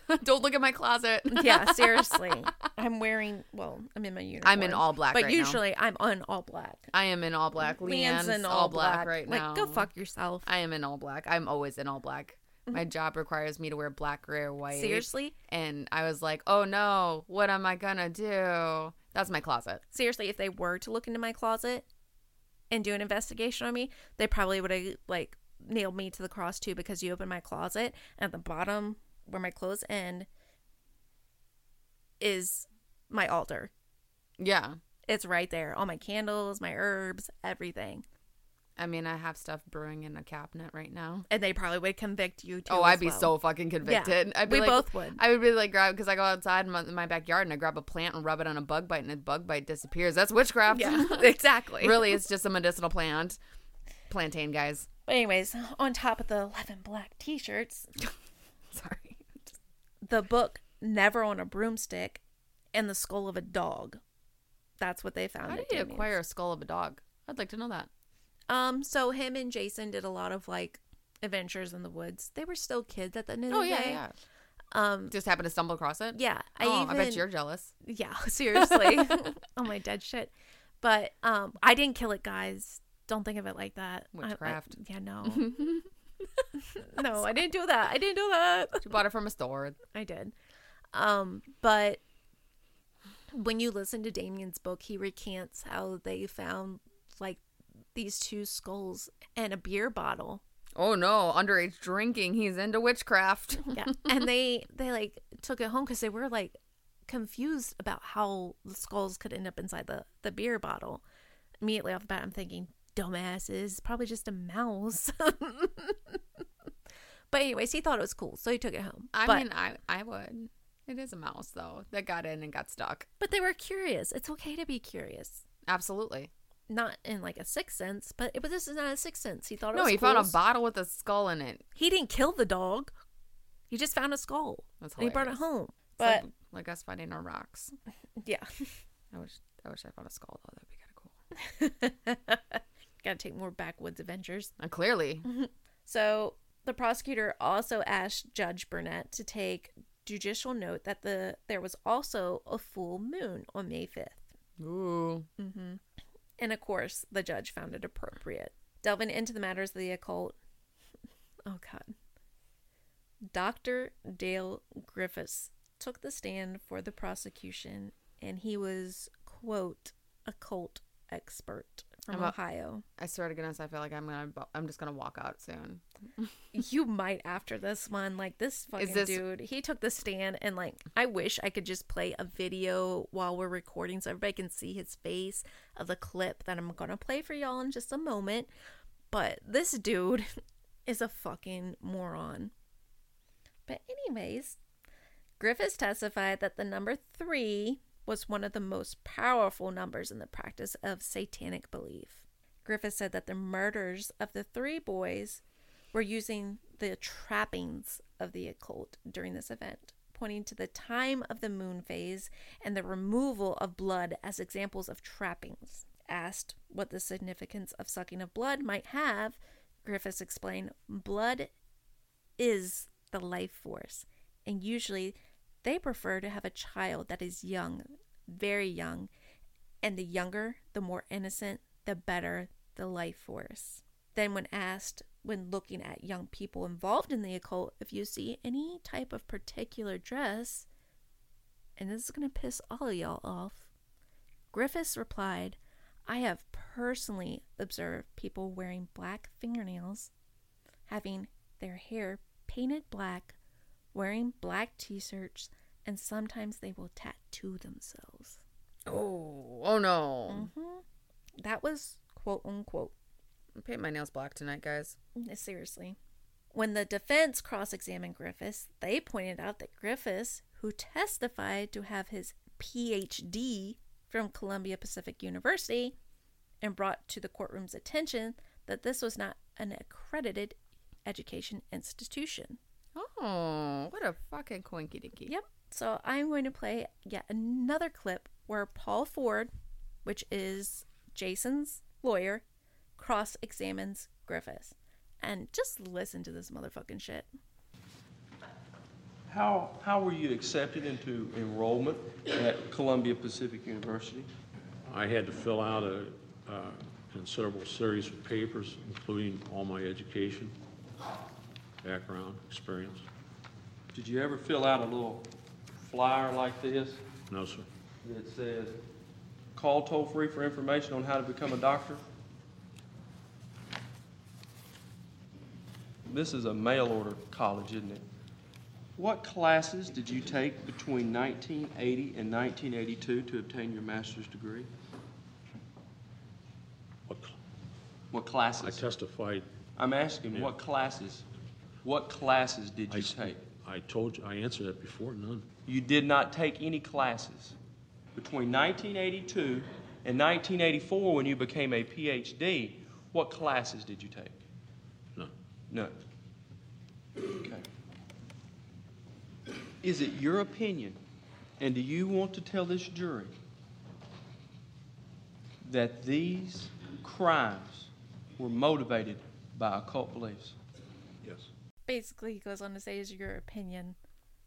(laughs) Don't look at my closet. (laughs) yeah, seriously. (laughs) I'm wearing, well, I'm in my uniform. I'm in all black But right now. usually I'm on all black. I am in all black. Leanne's Leanne's in all, black, right like, now. go fuck yourself. I am in all black. I'm always in all black. Mm-hmm. My job requires me to wear black, gray, or white. Seriously? And I was like, oh no, what am I gonna do? That's my closet. seriously, if they were to look into my closet and do an investigation on me, they probably would have like nailed me to the cross too because you open my closet and at the bottom where my clothes end is my altar. Yeah. It's right there. All my candles, my herbs, everything. I mean, I have stuff brewing in a cabinet right now. And they probably would convict you too. Oh, I'd be well. so fucking convicted. I'd be we like, both would. I would be like grab because I go outside in my, in my backyard and I grab a plant and rub it on a bug bite and the bug bite disappears. That's witchcraft. Yeah, (laughs) exactly. really, it's just a medicinal plant. Plantain, guys. But anyways, on top of the 11 black t-shirts, (laughs) Sorry. The book Never on a Broomstick and the skull of a dog. That's what they found. How did you Damien's. acquire a skull of a dog? I'd like to know that. Um, so him and Jason did a lot of like adventures in the woods. They were still kids at the end of Oh the yeah, day. yeah. Um, Just happened to stumble across it. yeah. I oh, even, I bet you're jealous. Yeah, (laughs) (laughs) seriously. oh my dead shit. But um, I didn't kill it, guys. Don't think of it like that. I- I- Witchcraft. yeah, no. (laughs) (laughs) no, I didn't do that. I didn't do that. You bought it from a store. I did. Um, but when you listen to Damien's book, he recants how they found like these two skulls and a beer bottle. Oh no, underage drinking. He's into witchcraft. Yeah, (laughs) and they they like took it home because they were like confused about how the skulls could end up inside the the beer bottle. Immediately off the bat, I'm thinking, dumbasses, probably just a mouse. (laughs) but anyways, he thought it was cool, so he took it home. I but, mean, I I would. It is a mouse though that got in and got stuck. but they were curious. It's okay to be curious. Absolutely. not in like a sixth sense, but it, but this is not a sixth sense. He thought it No, was he cool. found a bottle with a skull in it. He didn't kill the dog. He just found a skull. That's and he brought it home. But like, like us finding our rocks. (laughs) yeah, I wish I wish I found a skull though. That'd be kind of cool. (laughs) got to take more backwoods adventures. And uh, clearly, mm-hmm. So the prosecutor also asked Judge Burnett to take judicial note that the there was also a full moon on May fifth. ooh, mm-hmm. And of course, the judge found it appropriate. Delving into the matters of the occult. (laughs) Oh, God. Dr. Dale Griffiths took the stand for the prosecution, and he was, quote, a cult expert from I'm Ohio. I swear to goodness, I feel like I'm gonna. I'm just gonna walk out soon. (laughs) you might after this one. Like, this fucking this- dude, he took the stand, and, like, I wish I could just play a video while we're recording so everybody can see his face of the clip that I'm gonna play for y'all in just a moment. But this dude (laughs) is a fucking moron. But, anyways, Griffiths testified that the number three was one of the most powerful numbers in the practice of satanic belief. Griffith said that the murders of the three boys were using the trappings of the occult during this event, pointing to the time of the moon phase and the removal of blood as examples of trappings. Asked what the significance of sucking of blood might have, Griffiths explained blood is the life force, and usually they prefer to have a child that is young, very young, and the younger, the more innocent, the better the life force. Then, when asked, when looking at young people involved in the occult, if you see any type of particular dress, and this is going to piss all of y'all off, Griffiths replied, I have personally observed people wearing black fingernails, having their hair painted black, wearing black t shirts, and sometimes they will tattoo themselves. Oh, oh no! Mm-hmm. That was quote unquote. I'm painting my nails black tonight, guys. Seriously. When the defense cross examined Griffiths, they pointed out that Griffiths, who testified to have his PhD from Columbia Pacific University, and brought to the courtroom's attention that this was not an accredited education institution. Oh, what a fucking coinky dinky. Yep. So I'm going to play yet another clip where Paul Ford, which is Jason's lawyer, cross examines Griffiths. And just listen to this motherfucking shit. How, how were you accepted into enrollment at Columbia Pacific University? I had to fill out a, a considerable series of papers, including all my education, background, experience. Did you ever fill out a little flyer like this No, sir. that says, call toll free for information on how to become a doctor? This is a mail order college, isn't it? What classes did you take between 1980 and 1982 to obtain your master's degree? What cl- What I classes? testified, I'm asking, what classes? What classes did you s- take? I told you, I answered that before, none. You did not take any classes. Between 1982 and 1984, when you became a PhD, what classes did you take? None. None. Okay. Is it your opinion, and do you want to tell this jury that these crimes were motivated by occult beliefs? Basically, he goes on to say, "Is your opinion,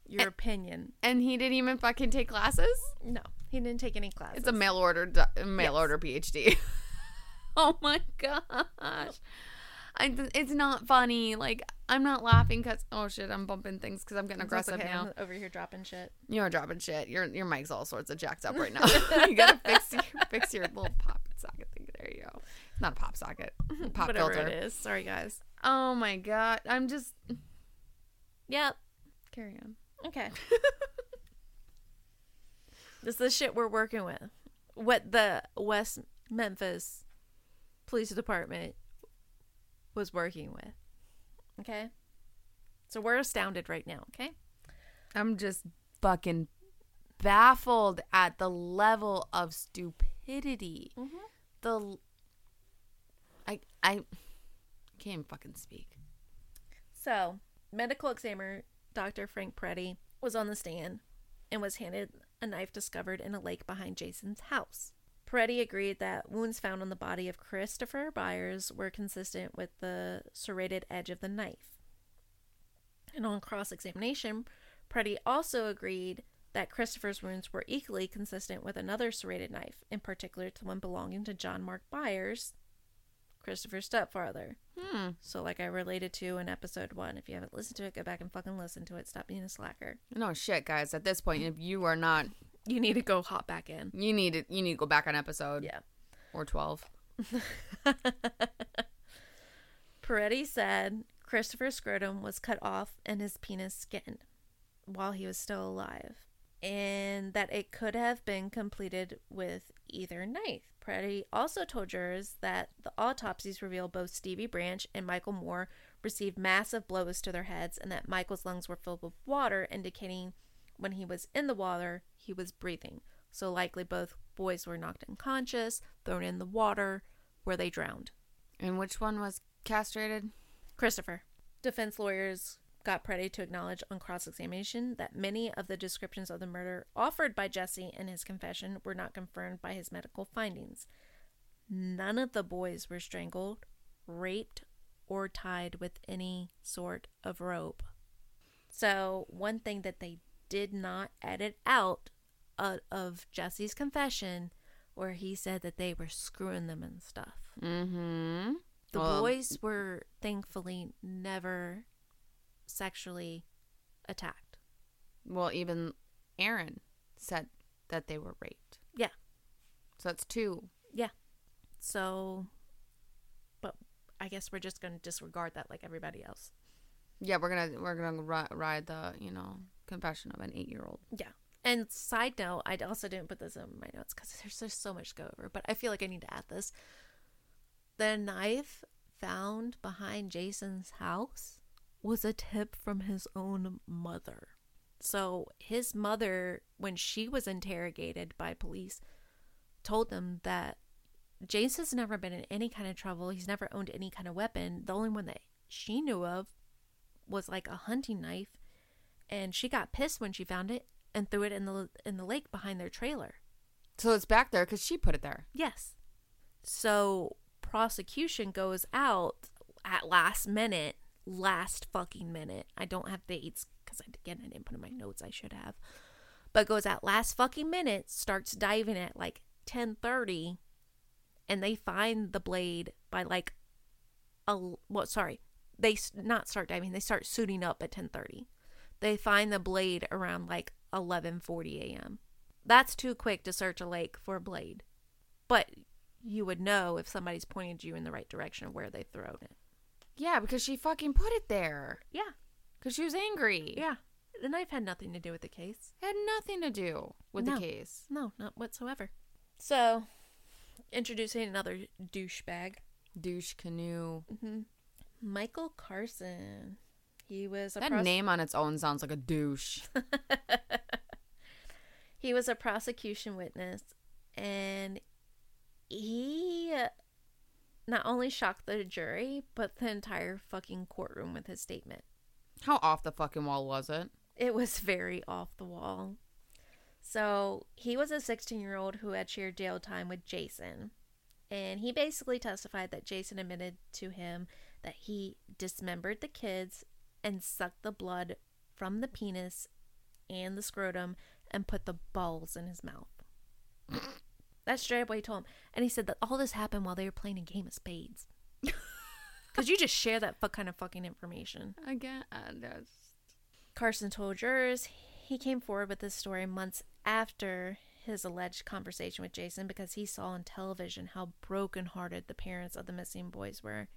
your opinion?" And he didn't even fucking take classes? No, he didn't take any classes. It's a mail order mail Yes. order PhD. (laughs) oh my gosh. I, it's not funny. Like I'm not laughing because oh shit, I'm bumping things because I'm getting aggressive okay, now. I'm over here dropping shit. You're dropping shit. Your your mic's all sorts of jacked up right now. (laughs) (laughs) you gotta fix your, fix your little pop socket thing. There you go. Not a pop socket. Pop Whatever filter. it is. Sorry, guys. Oh my god. I'm just Yep. carry on. Okay. (laughs) this is the shit we're working with. What the West Memphis Police Department was working with. Okay? So we're astounded right now, okay? I'm just fucking baffled at the level of stupidity. Mm-hmm. The l- I I can't even fucking speak. So, medical examiner Dr. Frank Peretti was on the stand and was handed a knife discovered in a lake behind Jason's house. Peretti agreed that wounds found on the body of Christopher Byers were consistent with the serrated edge of the knife. And on cross examination, Peretti also agreed that Christopher's wounds were equally consistent with another serrated knife, in particular to one belonging to John Mark Byers, Christopher's stepfather. Hmm. So, like I related to in episode one, if you haven't listened to it, go back and fucking listen to it. Stop being a slacker. No shit, guys. At this point, if you are not, You need to go hop back in. you need to you need to go back on episode Yeah. or twelve. (laughs) Peretti said Christopher's scrotum was cut off and his penis skinned while he was still alive, and that it could have been completed with either knife. Peretti also told jurors that the autopsies revealed both Stevie Branch and Michael Moore received massive blows to their heads, and that Michael's lungs were filled with water, indicating when he was in the water, he was breathing. So likely both boys were knocked unconscious, thrown in the water, where they drowned. And which one was castrated? Christopher. Defense lawyers got Peretti to acknowledge on cross examination that many of the descriptions of the murder offered by Jesse in his confession were not confirmed by his medical findings. None of the boys were strangled, raped, or tied with any sort of rope. So, one thing that they did not edit out uh, of Jesse's confession, where he said that they were screwing them and stuff. Mm-hmm. The Well, boys were thankfully never sexually attacked. Well, even Aaron said that they were raped. Yeah. So that's two. Yeah. So, but I guess we're just going to disregard that like everybody else. Yeah, we're gonna we're gonna ri- ride the you know confession of an eight year old. Yeah. And side note, I also didn't put this in my notes because there's just so much to go over, but I feel like I need to add this. The knife found behind Jason's house was a tip from his own mother. So his mother, when she was interrogated by police, told them that Jason's never been in any kind of trouble. He's never owned any kind of weapon. The only one that she knew of was like a hunting knife, and she got pissed when she found it and threw it in the in the lake behind their trailer. So it's back there because she put it there. Yes. So prosecution goes out at last minute, last fucking minute. I don't have dates because again I didn't put in my notes. I should have, but goes at last fucking minute. Starts diving at like ten thirty, and they find the blade by like a well, sorry, they not start diving. They start suiting up at ten thirty. They find the blade around like eleven forty a.m. That's too quick to search a lake for a blade. but you would know if somebody's pointed you in the right direction of where they've thrown it. Yeah, because she fucking put it there. Yeah. Because she was angry. Yeah. The knife had nothing to do with the case. Had nothing to do with No. the case. No, not whatsoever. So, introducing another douchebag. Douche canoe. Michael Carson. He was a That pros- name on its own sounds like a douche. (laughs) he was a prosecution witness and he uh, not only shocked the jury but the entire fucking courtroom with his statement. How off the fucking wall was it? It was very off the wall. So, he was a 16 year old who had shared jail time with Jason. And he basically testified that Jason admitted to him that he dismembered the kids and sucked the blood from the penis and the scrotum and put the balls in his mouth. That's straight up what he told him. And he said that all this happened while they were playing a game of spades. (laughs) Because you just share that fu- kind of fucking information. Again, uh, that's Carson told jurors he came forward with this story months after his alleged conversation with Jason because he saw on television how brokenhearted the parents of the missing boys were.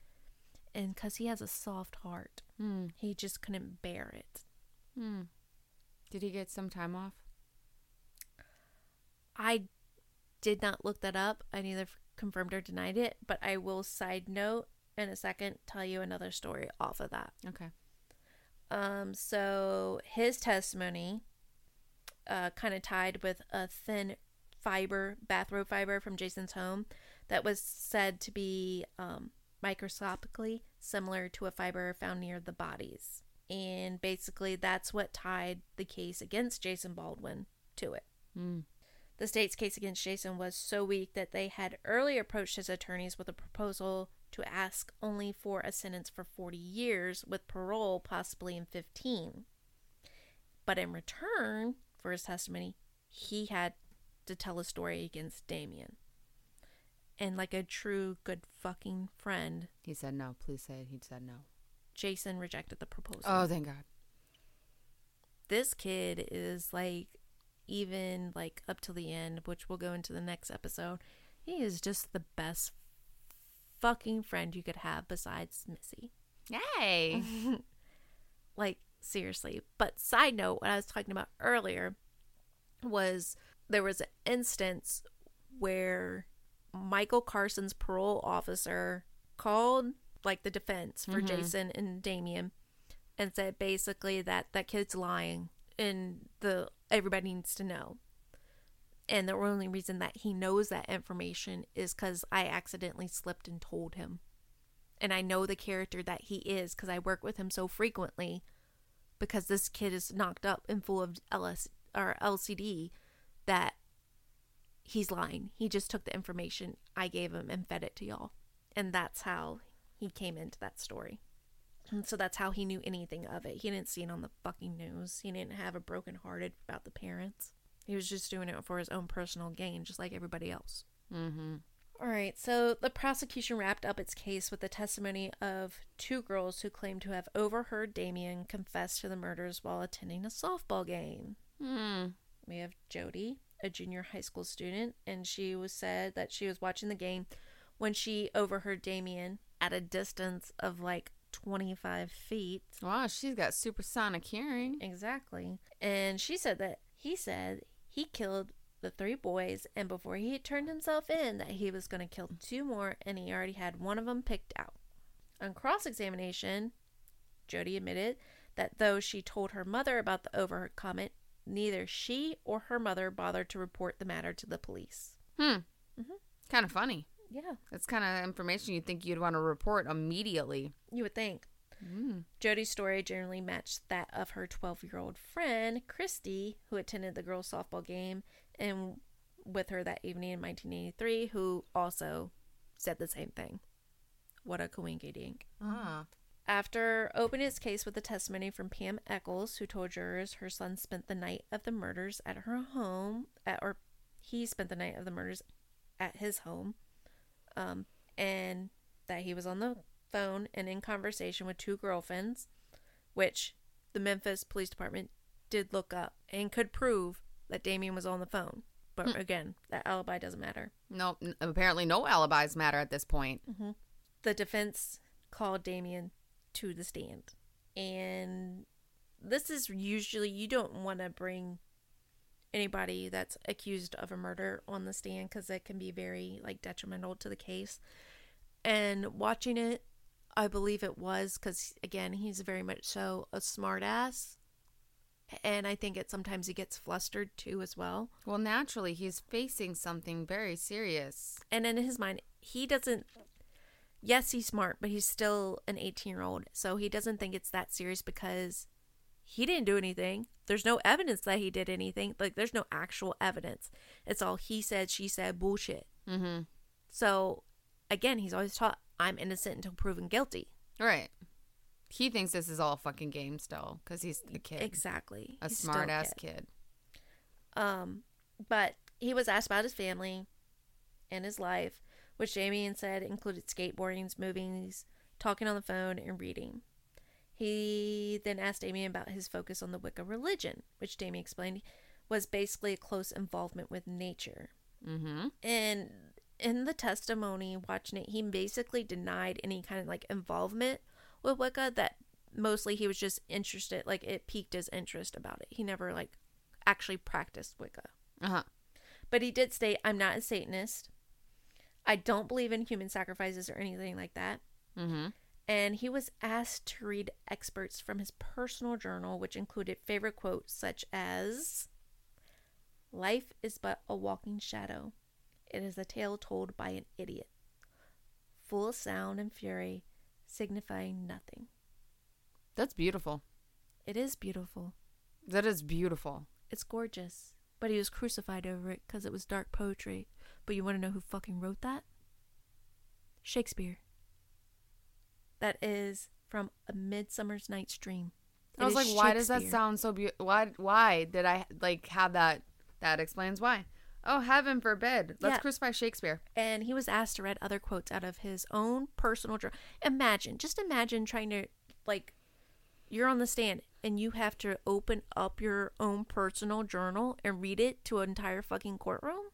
And because he has a soft heart, Hmm. he just couldn't bear it. Did he get some time off? I did not look that up. I neither confirmed or denied it, but I will side note in a second tell you another story off of that. Okay. Um, so his testimony uh, kind of tied with a thin fiber, bathrobe fiber from Jason's home that was said to be um, microscopically similar to a fiber found near the bodies. And basically, that's what tied the case against Jason Baldwin to it. The state's case against Jason was so weak that they had earlier approached his attorneys with a proposal to ask only for a sentence for 40 years with parole possibly in 15. But in return for his testimony, he had to tell a story against Damien. And like a true good fucking friend, He said no. Please say it. He said no. Jason rejected the proposal. Oh, thank God. this kid is like even like up to the end which we'll go into the next episode he is just the best fucking friend you could have besides missy. Yay. (laughs) like seriously. But side note what i was talking about earlier was there was an instance where michael carson's parole officer called like the defense for mm-hmm. jason and damien and said basically that that kid's lying and the everybody needs to know. And the only reason that he knows that information is because i accidentally slipped and told him. And i know the character that he is because i work with him so frequently because this kid is knocked up and full of ls or lcd that he's lying. He just took the information i gave him and fed it to y'all. And that's how he came into that story and so that's how he knew anything of it. He didn't see it on the fucking news. He didn't have a broken hearted about the parents. He was just doing it for his own personal gain, just like everybody else. Mm-hmm. All right, so the prosecution wrapped up its case with the testimony of two girls who claimed to have overheard Damien confess to the murders while attending a softball game. Hmm. We have Jody, a junior high school student, and she was said that she was watching the game when she overheard Damien at a distance of like 25 feet. Wow, she's got supersonic hearing. Exactly. And she said that he said he killed the three boys, and before he had turned himself in, that he was going to kill two more, and he already had one of them picked out. On cross examination, Jody admitted that though she told her mother about the overheard comment, neither she or her mother bothered to report the matter to the police. Hmm. Kind of funny. Yeah, That's kind of information you'd think you'd want to report immediately. you would think. Jody's story generally matched that of her 12 year old friend, Christy, who attended the girls' softball game and with her that evening in 1983, who also said the same thing. What a coinky dink. Ah. After opening its case with the testimony from Pam Echols, who told jurors her son spent the night of the murders at her home, at, or he spent the night of the murders at his home, um, and that he was on the phone and in conversation with two girlfriends, which the Memphis Police Department did look up and could prove that Damien was on the phone. But again, that alibi doesn't matter. No, apparently no alibis matter at this point. The defense called Damien to the stand. And this is usually, you don't want to bring anybody that's accused of a murder on the stand because it can be very like detrimental to the case. And watching it, I believe it was because again, he's very much so a smartass, and I think it sometimes he gets flustered too as well. Well, naturally, he's facing something very serious. And in his mind, he doesn't. Yes, he's smart, but he's still an 18 year old, so he doesn't think it's that serious because he didn't do anything. There's no evidence that he did anything. Like, there's no actual evidence. It's all he said, she said bullshit. Mm-hmm. So, again, he's always taught, I'm innocent until proven guilty. Right. He thinks this is all a fucking game still because he's a kid. Exactly. A He's smart ass kid. kid. Um, but he was asked about his family and his life, which Damien said included skateboarding, movies, talking on the phone, and reading. He then asked Damien about his focus on the Wicca religion, which Damien explained was basically a close involvement with nature. Mm-hmm. And in the testimony, watching it, he basically denied any kind of like involvement with Wicca. That mostly he was just interested, like it piqued his interest about it. He never like actually practiced Wicca. Uh-huh. But he did state, I'm not a Satanist. I don't believe in human sacrifices or anything like that. Mm-hmm. And he was asked to read excerpts from his personal journal, which included favorite quotes such as Life is but a walking shadow. It is a tale told by an idiot, full of sound and fury, signifying nothing. That's beautiful. It is beautiful. That is beautiful. It's gorgeous. But he was crucified over it because it was dark poetry. But you want to know who fucking wrote that? Shakespeare. That is from A Midsummer's Night's Dream. It I was like, why does that sound so beautiful? Why? Why did I like have that? That explains why. Oh, heaven forbid. Let's Yeah. crucify Shakespeare. And he was asked to read other quotes out of his own personal journal. Imagine, just imagine trying to, like, you're on the stand and you have to open up your own personal journal and read it to an entire fucking courtroom.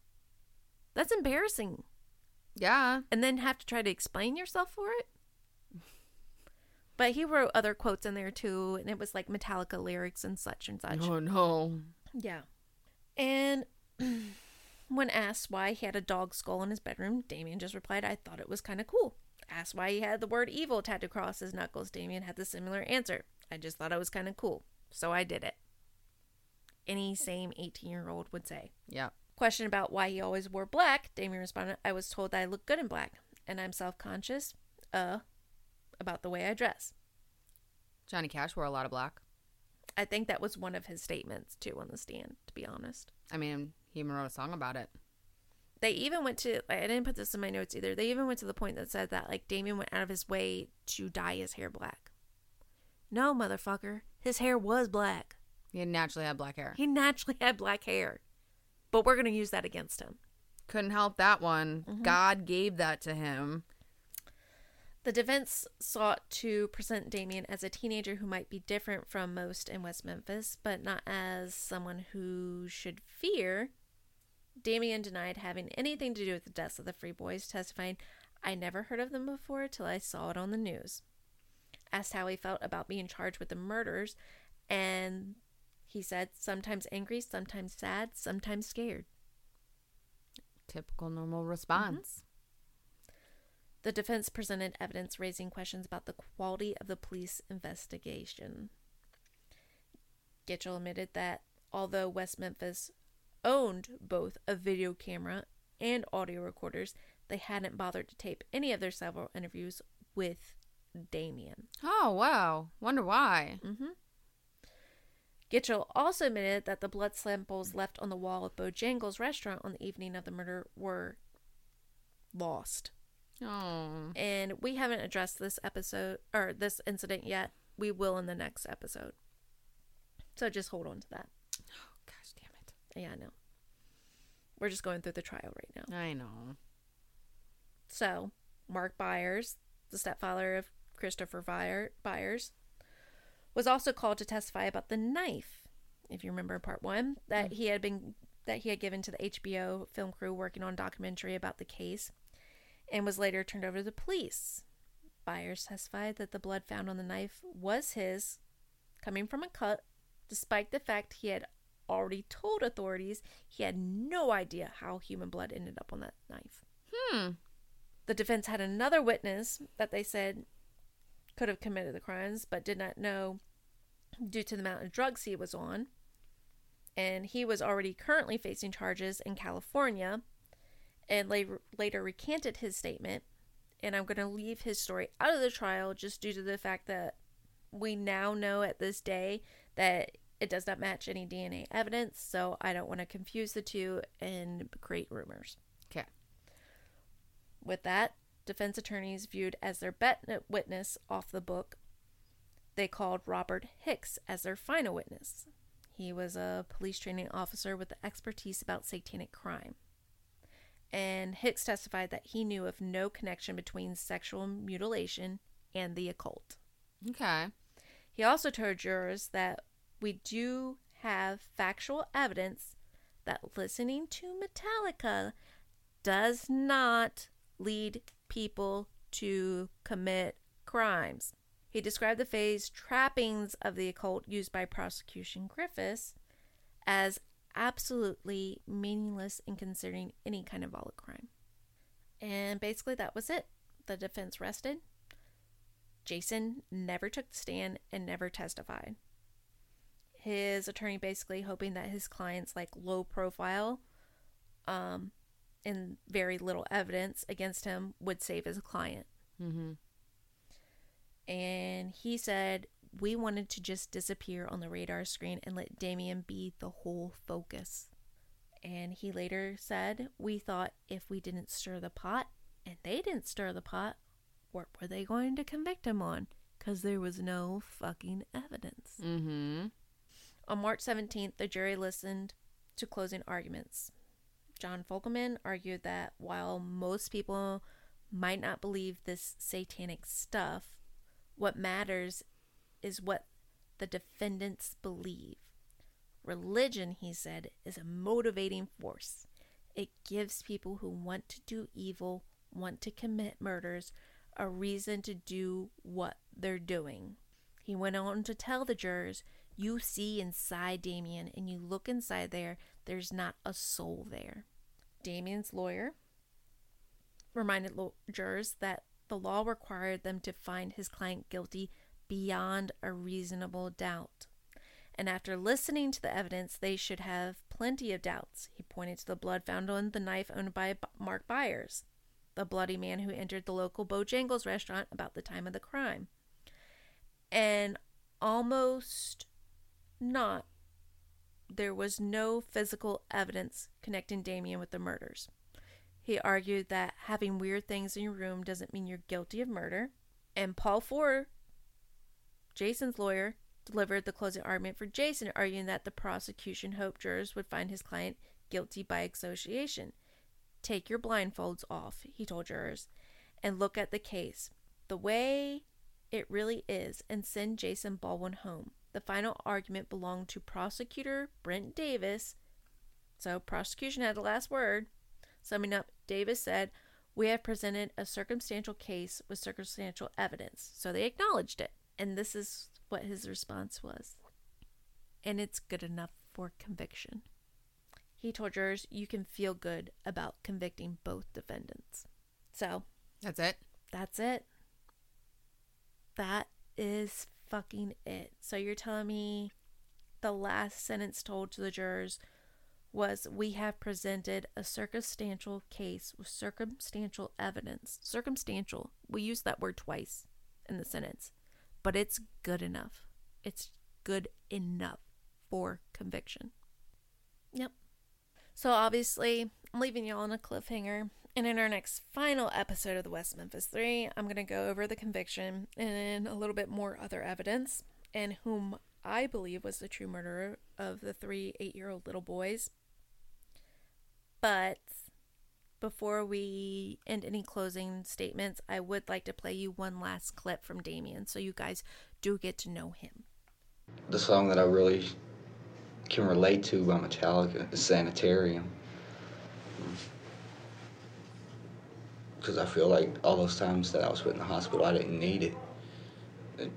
That's embarrassing. Yeah. and then have to try to explain yourself for it. But he wrote other quotes in there too, and it was like Metallica lyrics and such and such. Oh no. Yeah. And (clears throat) when asked why he had a dog skull in his bedroom, Damien just replied, I thought it was kind of cool. Asked why he had the word evil tattooed across his knuckles, Damien had the similar answer. I just thought it was kind of cool, so I did it. Any same 18 year old would say. Yeah. Question about why he always wore black, Damien responded, I was told that I look good in black, and I'm self conscious, uh, about the way I dress. Johnny Cash wore a lot of black. I think that was one of his statements too on the stand, to be honest. I mean, he even wrote a song about it. They even went to I didn't put this in my notes either. They even went to the point that said that like Damien went out of his way to dye his hair black. No, motherfucker. His hair was black. He naturally had black hair. He naturally had black hair. But we're gonna use that against him. Couldn't help that one. Mm-hmm. God gave that to him. The defense sought to present Damien as a teenager who might be different from most in West Memphis, but not as someone who should fear. Damien denied having anything to do with the deaths of the Free Boys, testifying, I never heard of them before till I saw it on the news. Asked how he felt about being charged with the murders, and he said, sometimes angry, sometimes sad, sometimes scared. Typical normal response. Mm-hmm. The defense presented evidence raising questions about the quality of the police investigation. Gitchell admitted that although West Memphis owned both a video camera and audio recorders, they hadn't bothered to tape any of their several interviews with Damien. Oh wow. Wonder why. Mm-hmm. Gitchell also admitted that the blood samples left on the wall of Bojangles restaurant on the evening of the murder were lost. Oh. And we haven't addressed this episode or this incident yet. We will in the next episode. So just hold on to that. Oh, (gasps) gosh damn it. Yeah, I know. We're just going through the trial right now. I know. So, Mark Byers, the stepfather of Christopher Vire- Byers, was also called to testify about the knife. If you remember in part one, that mm. he had been that he had given to the HBO film crew working on documentary about the case and was later turned over to the police. Byers testified that the blood found on the knife was his, coming from a cut, despite the fact he had already told authorities he had no idea how human blood ended up on that knife. Hmm. The defense had another witness that they said could have committed the crimes but did not know due to the amount of drugs he was on. And he was already currently facing charges in California and later, later recanted his statement. And I'm going to leave his story out of the trial just due to the fact that we now know at this day that it does not match any DNA evidence. So I don't want to confuse the two and create rumors. Okay. With that, defense attorneys viewed as their bet uh, witness off the book, they called Robert Hicks as their final witness. He was a police training officer with expertise about satanic crime. And Hicks testified that he knew of no connection between sexual mutilation and the occult. Okay. He also told jurors that we do have factual evidence that listening to Metallica does not lead people to commit crimes. He described the phrase trappings of the occult used by prosecution Griffiths as absolutely meaningless in considering any kind of violent crime. And basically, that was it. The defense rested. Jason never took the stand and never testified. His attorney basically hoping that his client's like low profile um, and very little evidence against him would save his client. Mm-hmm. And he said, We wanted to just disappear on the radar screen and let Damien be the whole focus. And he later said, We thought if we didn't stir the pot and they didn't stir the pot, what were they going to convict him on? Because there was no fucking evidence. Mm-hmm. On March 17th, the jury listened to closing arguments. John Fogleman argued that while most people might not believe this satanic stuff, what matters is what the defendants believe. Religion, he said, is a motivating force. It gives people who want to do evil, want to commit murders, a reason to do what they're doing. He went on to tell the jurors, You see inside Damien, and you look inside there, there's not a soul there. Damien's lawyer reminded lo- jurors that the law required them to find his client guilty beyond a reasonable doubt. And after listening to the evidence, they should have plenty of doubts. He pointed to the blood found on the knife owned by Mark Byers, the bloody man who entered the local Bojangles restaurant about the time of the crime. And almost not, there was no physical evidence connecting Damien with the murders. He argued that having weird things in your room doesn't mean you're guilty of murder. And Paul Ford, Jason's lawyer, delivered the closing argument for Jason, arguing that the prosecution hoped jurors would find his client guilty by association. Take your blindfolds off, he told jurors, and look at the case the way it really is and send Jason Baldwin home. The final argument belonged to prosecutor Brent Davis. So, prosecution had the last word. Summing up, Davis said, We have presented a circumstantial case with circumstantial evidence. So they acknowledged it. And this is what his response was. And it's good enough for conviction. He told jurors, You can feel good about convicting both defendants. So That's it. that's it. That is fucking it. So you're telling me the last sentence told to the jurors was we have presented a circumstantial case with circumstantial evidence. Circumstantial. We use that word twice in the sentence, but it's good enough. It's good enough for conviction. Yep. So obviously, I'm leaving y'all on a cliffhanger. And in our next final episode of the West Memphis 3, I'm going to go over the conviction and a little bit more other evidence and whom I believe was the true murderer of the three eight year old little boys. But before we end any closing statements, I would like to play you one last clip from Damien so you guys do get to know him. The song that I really can relate to by Metallica is Sanitarium. Because I feel like all those times that I was put in the hospital, I didn't need it. It,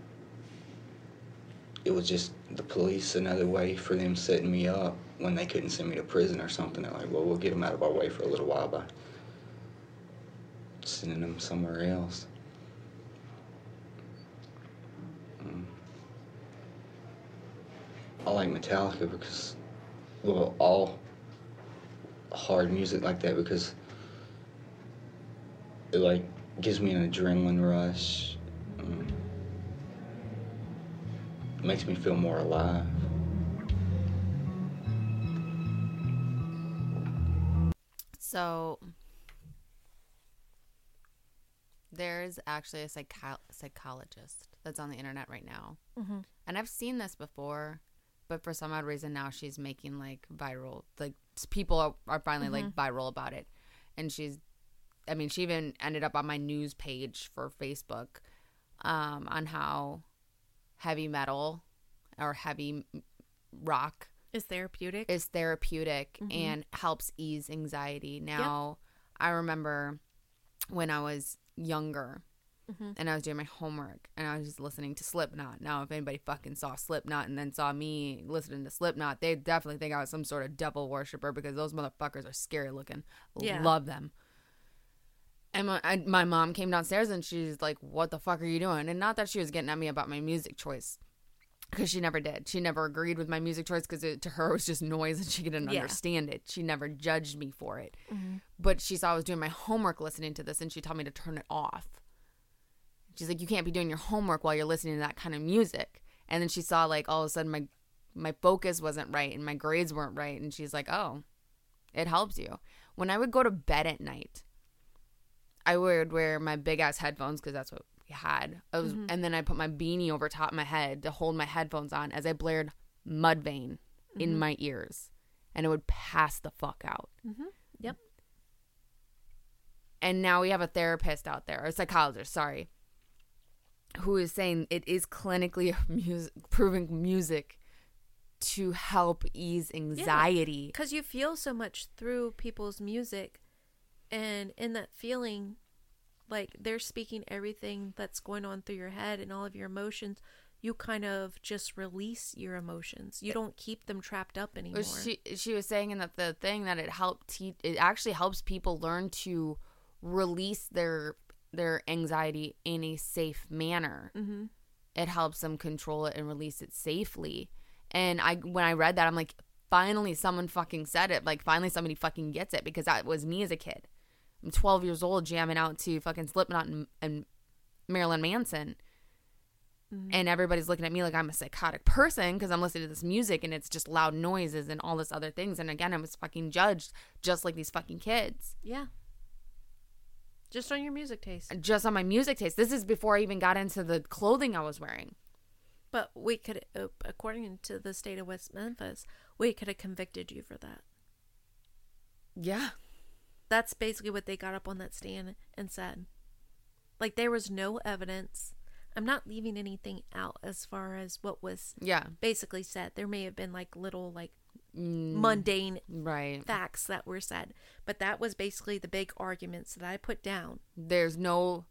it was just the police another way for them setting me up when they couldn't send me to prison or something. They're like, well, we'll get them out of our way for a little while by sending them somewhere else. Mm. I like Metallica because, well, all hard music like that because it like gives me an adrenaline rush. Um, makes me feel more alive. So there's actually a psycho- psychologist that's on the internet right now. Mm-hmm. And I've seen this before, but for some odd reason now she's making like viral, like people are, are finally like viral about it. And she's, I mean, she even ended up on my news page for Facebook um, on how heavy metal or heavy rock Is therapeutic. is therapeutic Mhm. and helps ease anxiety. Now, I remember when I was younger Mhm. and I was doing my homework and I was just listening to Slipknot. Now, if anybody fucking saw Slipknot and then saw me listening to Slipknot, they definitely think I was some sort of devil worshiper because those motherfuckers are scary looking. Yeah. Love them. And my, I, my mom came downstairs and she's like, What the fuck are you doing? And not that she was getting at me about my music choice because she never did. She never agreed with my music choice because to her it was just noise and she didn't Yeah. understand it. She never judged me for it. Mhm. But she saw I was doing my homework listening to this and she told me to turn it off. She's like, you can't be doing your homework while you're listening to that kind of music. And then she saw like all of a sudden my my focus wasn't right and my grades weren't right. And she's like, oh, it helps you. When I would go to bed at night, I would wear my big ass headphones because that's what we had. I was, Mhm. And then I put my beanie over top of my head to hold my headphones on as I blared Mudvayne in Mhm. my ears, and it would pass the fuck out. Mm-hmm. Yep. And now we have a therapist out there, or a psychologist, sorry, who is saying it is clinically (laughs) music, proving music to help ease anxiety. Because you feel so much through people's music, and in that feeling, like they're speaking everything that's going on through your head and all of your emotions. You kind of just release your emotions. You don't keep them trapped up anymore. She she was saying that the thing that it helped teach it actually helps people learn to release their their anxiety in a safe manner. mm-hmm. It helps them control it and release it safely. And I when I read that I'm like finally someone fucking said it. Like finally somebody fucking gets it because that was me as a kid. I'm 12 years old jamming out to fucking Slipknot and, and Marilyn Manson. And everybody's looking at me like I'm a psychotic person because I'm listening to this music and it's just loud noises and all this other things. And again, I was fucking judged just like these fucking kids. Yeah. Just on your music taste. Just on my music taste. This is before I even got into the clothing I was wearing. But we could, uh, according to the state of West Memphis, we could have convicted you for that. Yeah. That's basically what they got up on that stand and said. Like there was no evidence. I'm not leaving anything out as far as what was Yeah. basically said. There may have been like little like Mm, mundane right. facts that were said, but that was basically the big arguments that I put down. There's no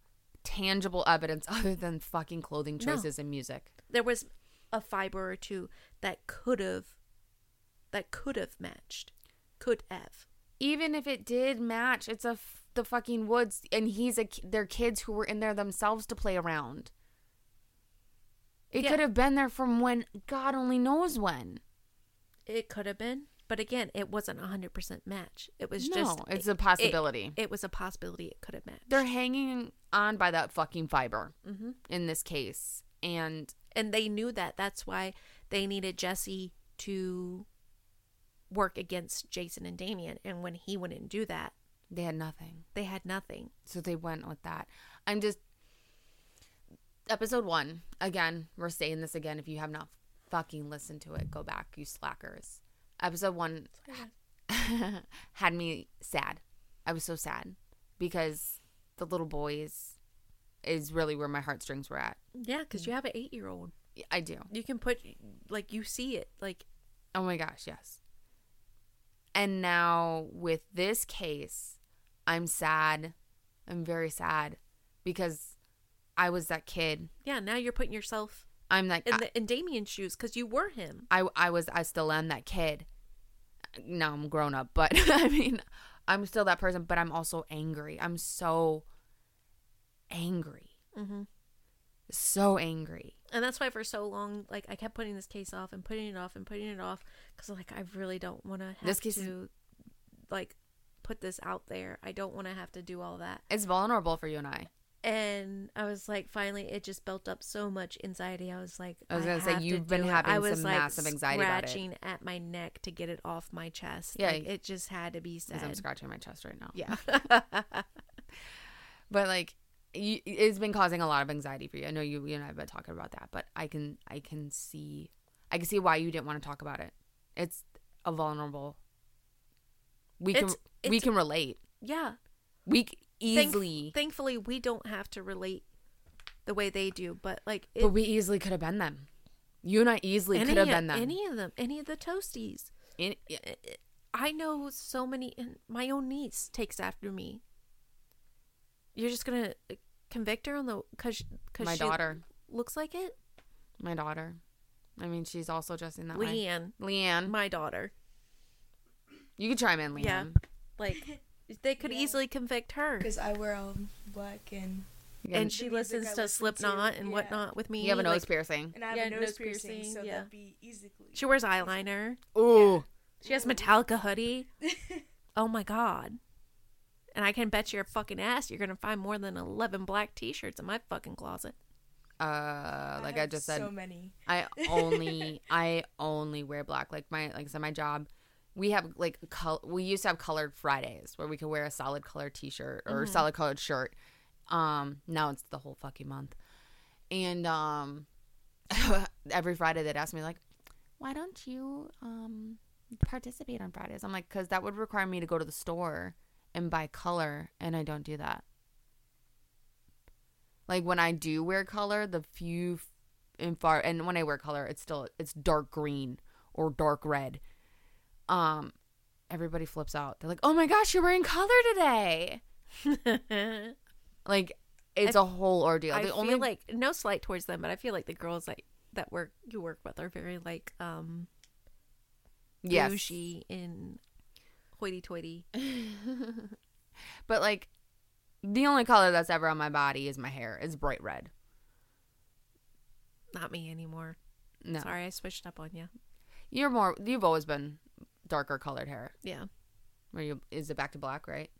tangible evidence (laughs) other than fucking clothing No. choices and music. There was a fiber or two that could have that could have matched. Could have. Even if it did match, it's a f- the fucking woods, and he's a their kids who were in there themselves to play around. It Yeah. could have been there from when God only knows when. It could have been, but again, it wasn't a hundred percent match. It was No, just it's it- a possibility. It, it was a possibility. It could have matched. They're hanging on by that fucking fiber Mhm. in this case, and and they knew that. That's why they needed Jesse to work against Jason and Damien. And when he wouldn't do that, they had nothing. they had nothing. So they went with that. I'm just episode one again. We're saying this again. If you have not fucking listened to it, go back, you slackers. Episode one (laughs) had me sad. I was so sad because the little boys is really where my heartstrings were at. Yeah, because you have an eight-year-old. I do. You can put like you see it like Oh my gosh, yes. And now with this case, I'm sad. I'm very sad because I was that kid. Yeah, now you're putting yourself I'm like in the in Damien's shoes because you were him. I I was I still am that kid. Now I'm grown up, but (laughs) I mean, I'm still that person, but I'm also angry. I'm so angry. Mm-hmm. So angry. And that's why for so long, like I kept putting this case off and putting it off and putting it off because like I really don't want to have This case to like put this out there. I don't want to have to do all that. It's vulnerable for you and I. And I was like, finally, it just built up so much anxiety. I was like, I was gonna say, have to you've been it. having I was some like massive anxiety about it. scratching at my neck to get it off my chest. Yeah. like, it just had to be said. I'm scratching my chest right now. Yeah. (laughs) but like it's been causing a lot of anxiety for you. I know you, you and I have been talking about that, but I can I can see I can see why you didn't want to talk about it. It's a vulnerable. We can It's- we can relate. yeah. We c- Thank- easily, thankfully, we don't have to relate the way they do. But like, it, but we easily could have been them. You and I easily could have been them. Any of them, any of the toasties. In- I know so many. And my own niece takes after me. You're just gonna uh, convict her on the because because My daughter. looks like it. my daughter. I mean, she's also dressing that way. Leanne, Leanne, my daughter. you could chime in, Leanne. Yeah, like they could easily convict her. Because I wear all black and And she listens to listen Slipknot to, and yeah. whatnot with me. You have a nose like, piercing. and I have Yeah, a nose, nose piercing, piercing, so yeah. that'd be easily. She wears eyeliner. Ooh. She has Metallica hoodie. (laughs) oh my god. And I can bet your fucking ass you're gonna find more than eleven black t-shirts in my fucking closet. Uh, like I, have just said, so many. I only (laughs) I only wear black. Like my like I said, my job, we have like col- we used to have colored Fridays where we could wear a solid color T-shirt or Mhm. solid colored shirt. Um, now it's the whole fucking month, and um, (laughs) every Friday they'd ask me like, why don't you um participate on Fridays? I'm like, because that would require me to go to the store and by color, and I don't do that. Like when I do wear color, the few in far and when I wear color, it's still it's dark green or dark red. Um, everybody flips out. They're like, "Oh my gosh, you're wearing color today!" (laughs) Like it's I- a whole ordeal. I the feel only like no slight towards them, but I feel like the girls like that work you work with are very like um yes, bougie and hoity-toity. (laughs) but like the only color that's ever on my body is my hair. It's bright red. Not me anymore. No, Sorry, I switched up on you. you're more. You've always been darker colored hair. Yeah. Where you is it back to black, right?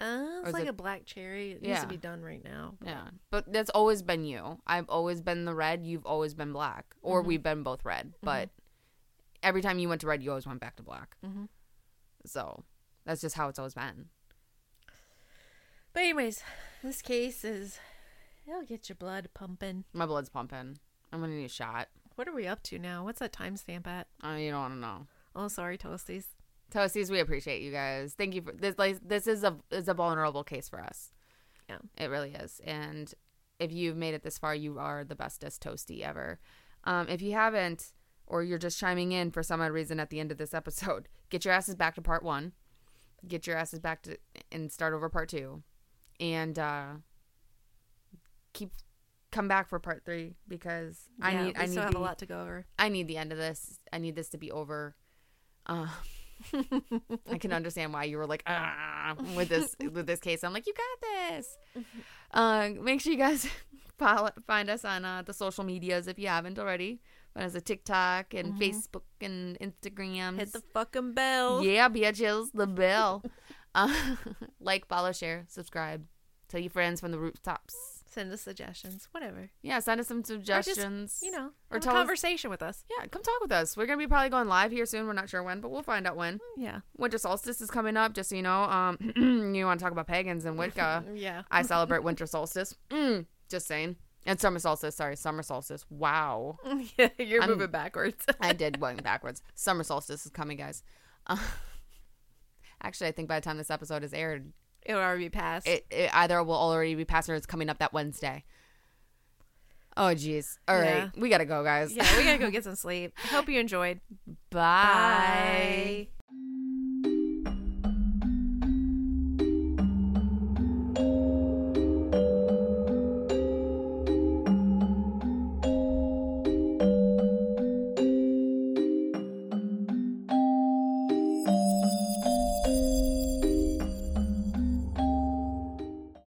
Uh, it's like it- a black cherry. It needs to be done right now. but- Yeah, but that's always been you. I've always been the red. You've always been black, or Mhm. we've been both red. But every time you went to red, you always went back to black. Mhm. So that's just how it's always been. But anyways, this case is it'll get your blood pumping. My blood's pumping. I'm gonna need a shot. What are we up to now? What's that timestamp at? Uh, you don't want to know. Oh, sorry, toasties. Toasties, we appreciate you guys. Thank you for this. Like this is a is a vulnerable case for us. Yeah. it really is. And if you've made it this far, you are the bestest toasty ever. Um, if you haven't, or you're just chiming in for some odd reason at the end of this episode, (laughs) get your asses back to part one. Get your asses back to and start over part two, and uh, keep come back for part three because I need I need still have the, a lot to go over. I need the end of this. I need this to be over. Uh, (laughs) I can understand why you were like ah with this (laughs) with this case. I'm like, you got this. Uh, make sure you guys follow, find us on uh, the social medias if you haven't already. Find us a TikTok and Mhm. Facebook and Instagram. Hit the fucking bell. Yeah, bitches, the bell. (laughs) uh, (laughs) like, follow, share, subscribe. Tell your friends from the rooftops. Send us suggestions, whatever. Yeah, send us some Or just, suggestions. you know, or tell us- conversation with us. Yeah, come talk with us. We're gonna be probably going live here soon. We're not sure when, but we'll find out when. Yeah. Winter solstice is coming up, just so you know. Um, (clears throat) you want to talk about pagans and Wicca? (laughs) Yeah. I celebrate winter solstice. Mm, just saying. And summer solstice. Sorry, summer solstice. Wow. (laughs) yeah, you're I'm- moving backwards. I (laughs) did went backwards. Summer solstice is coming, guys. Uh, (laughs) actually, I think by the time this episode is aired, It'll already be passed. it, it either will already be past or it's coming up that Wednesday. Oh, jeez. All right, Yeah. we gotta go, guys. yeah, we gotta go get some sleep. Hope you enjoyed. Bye.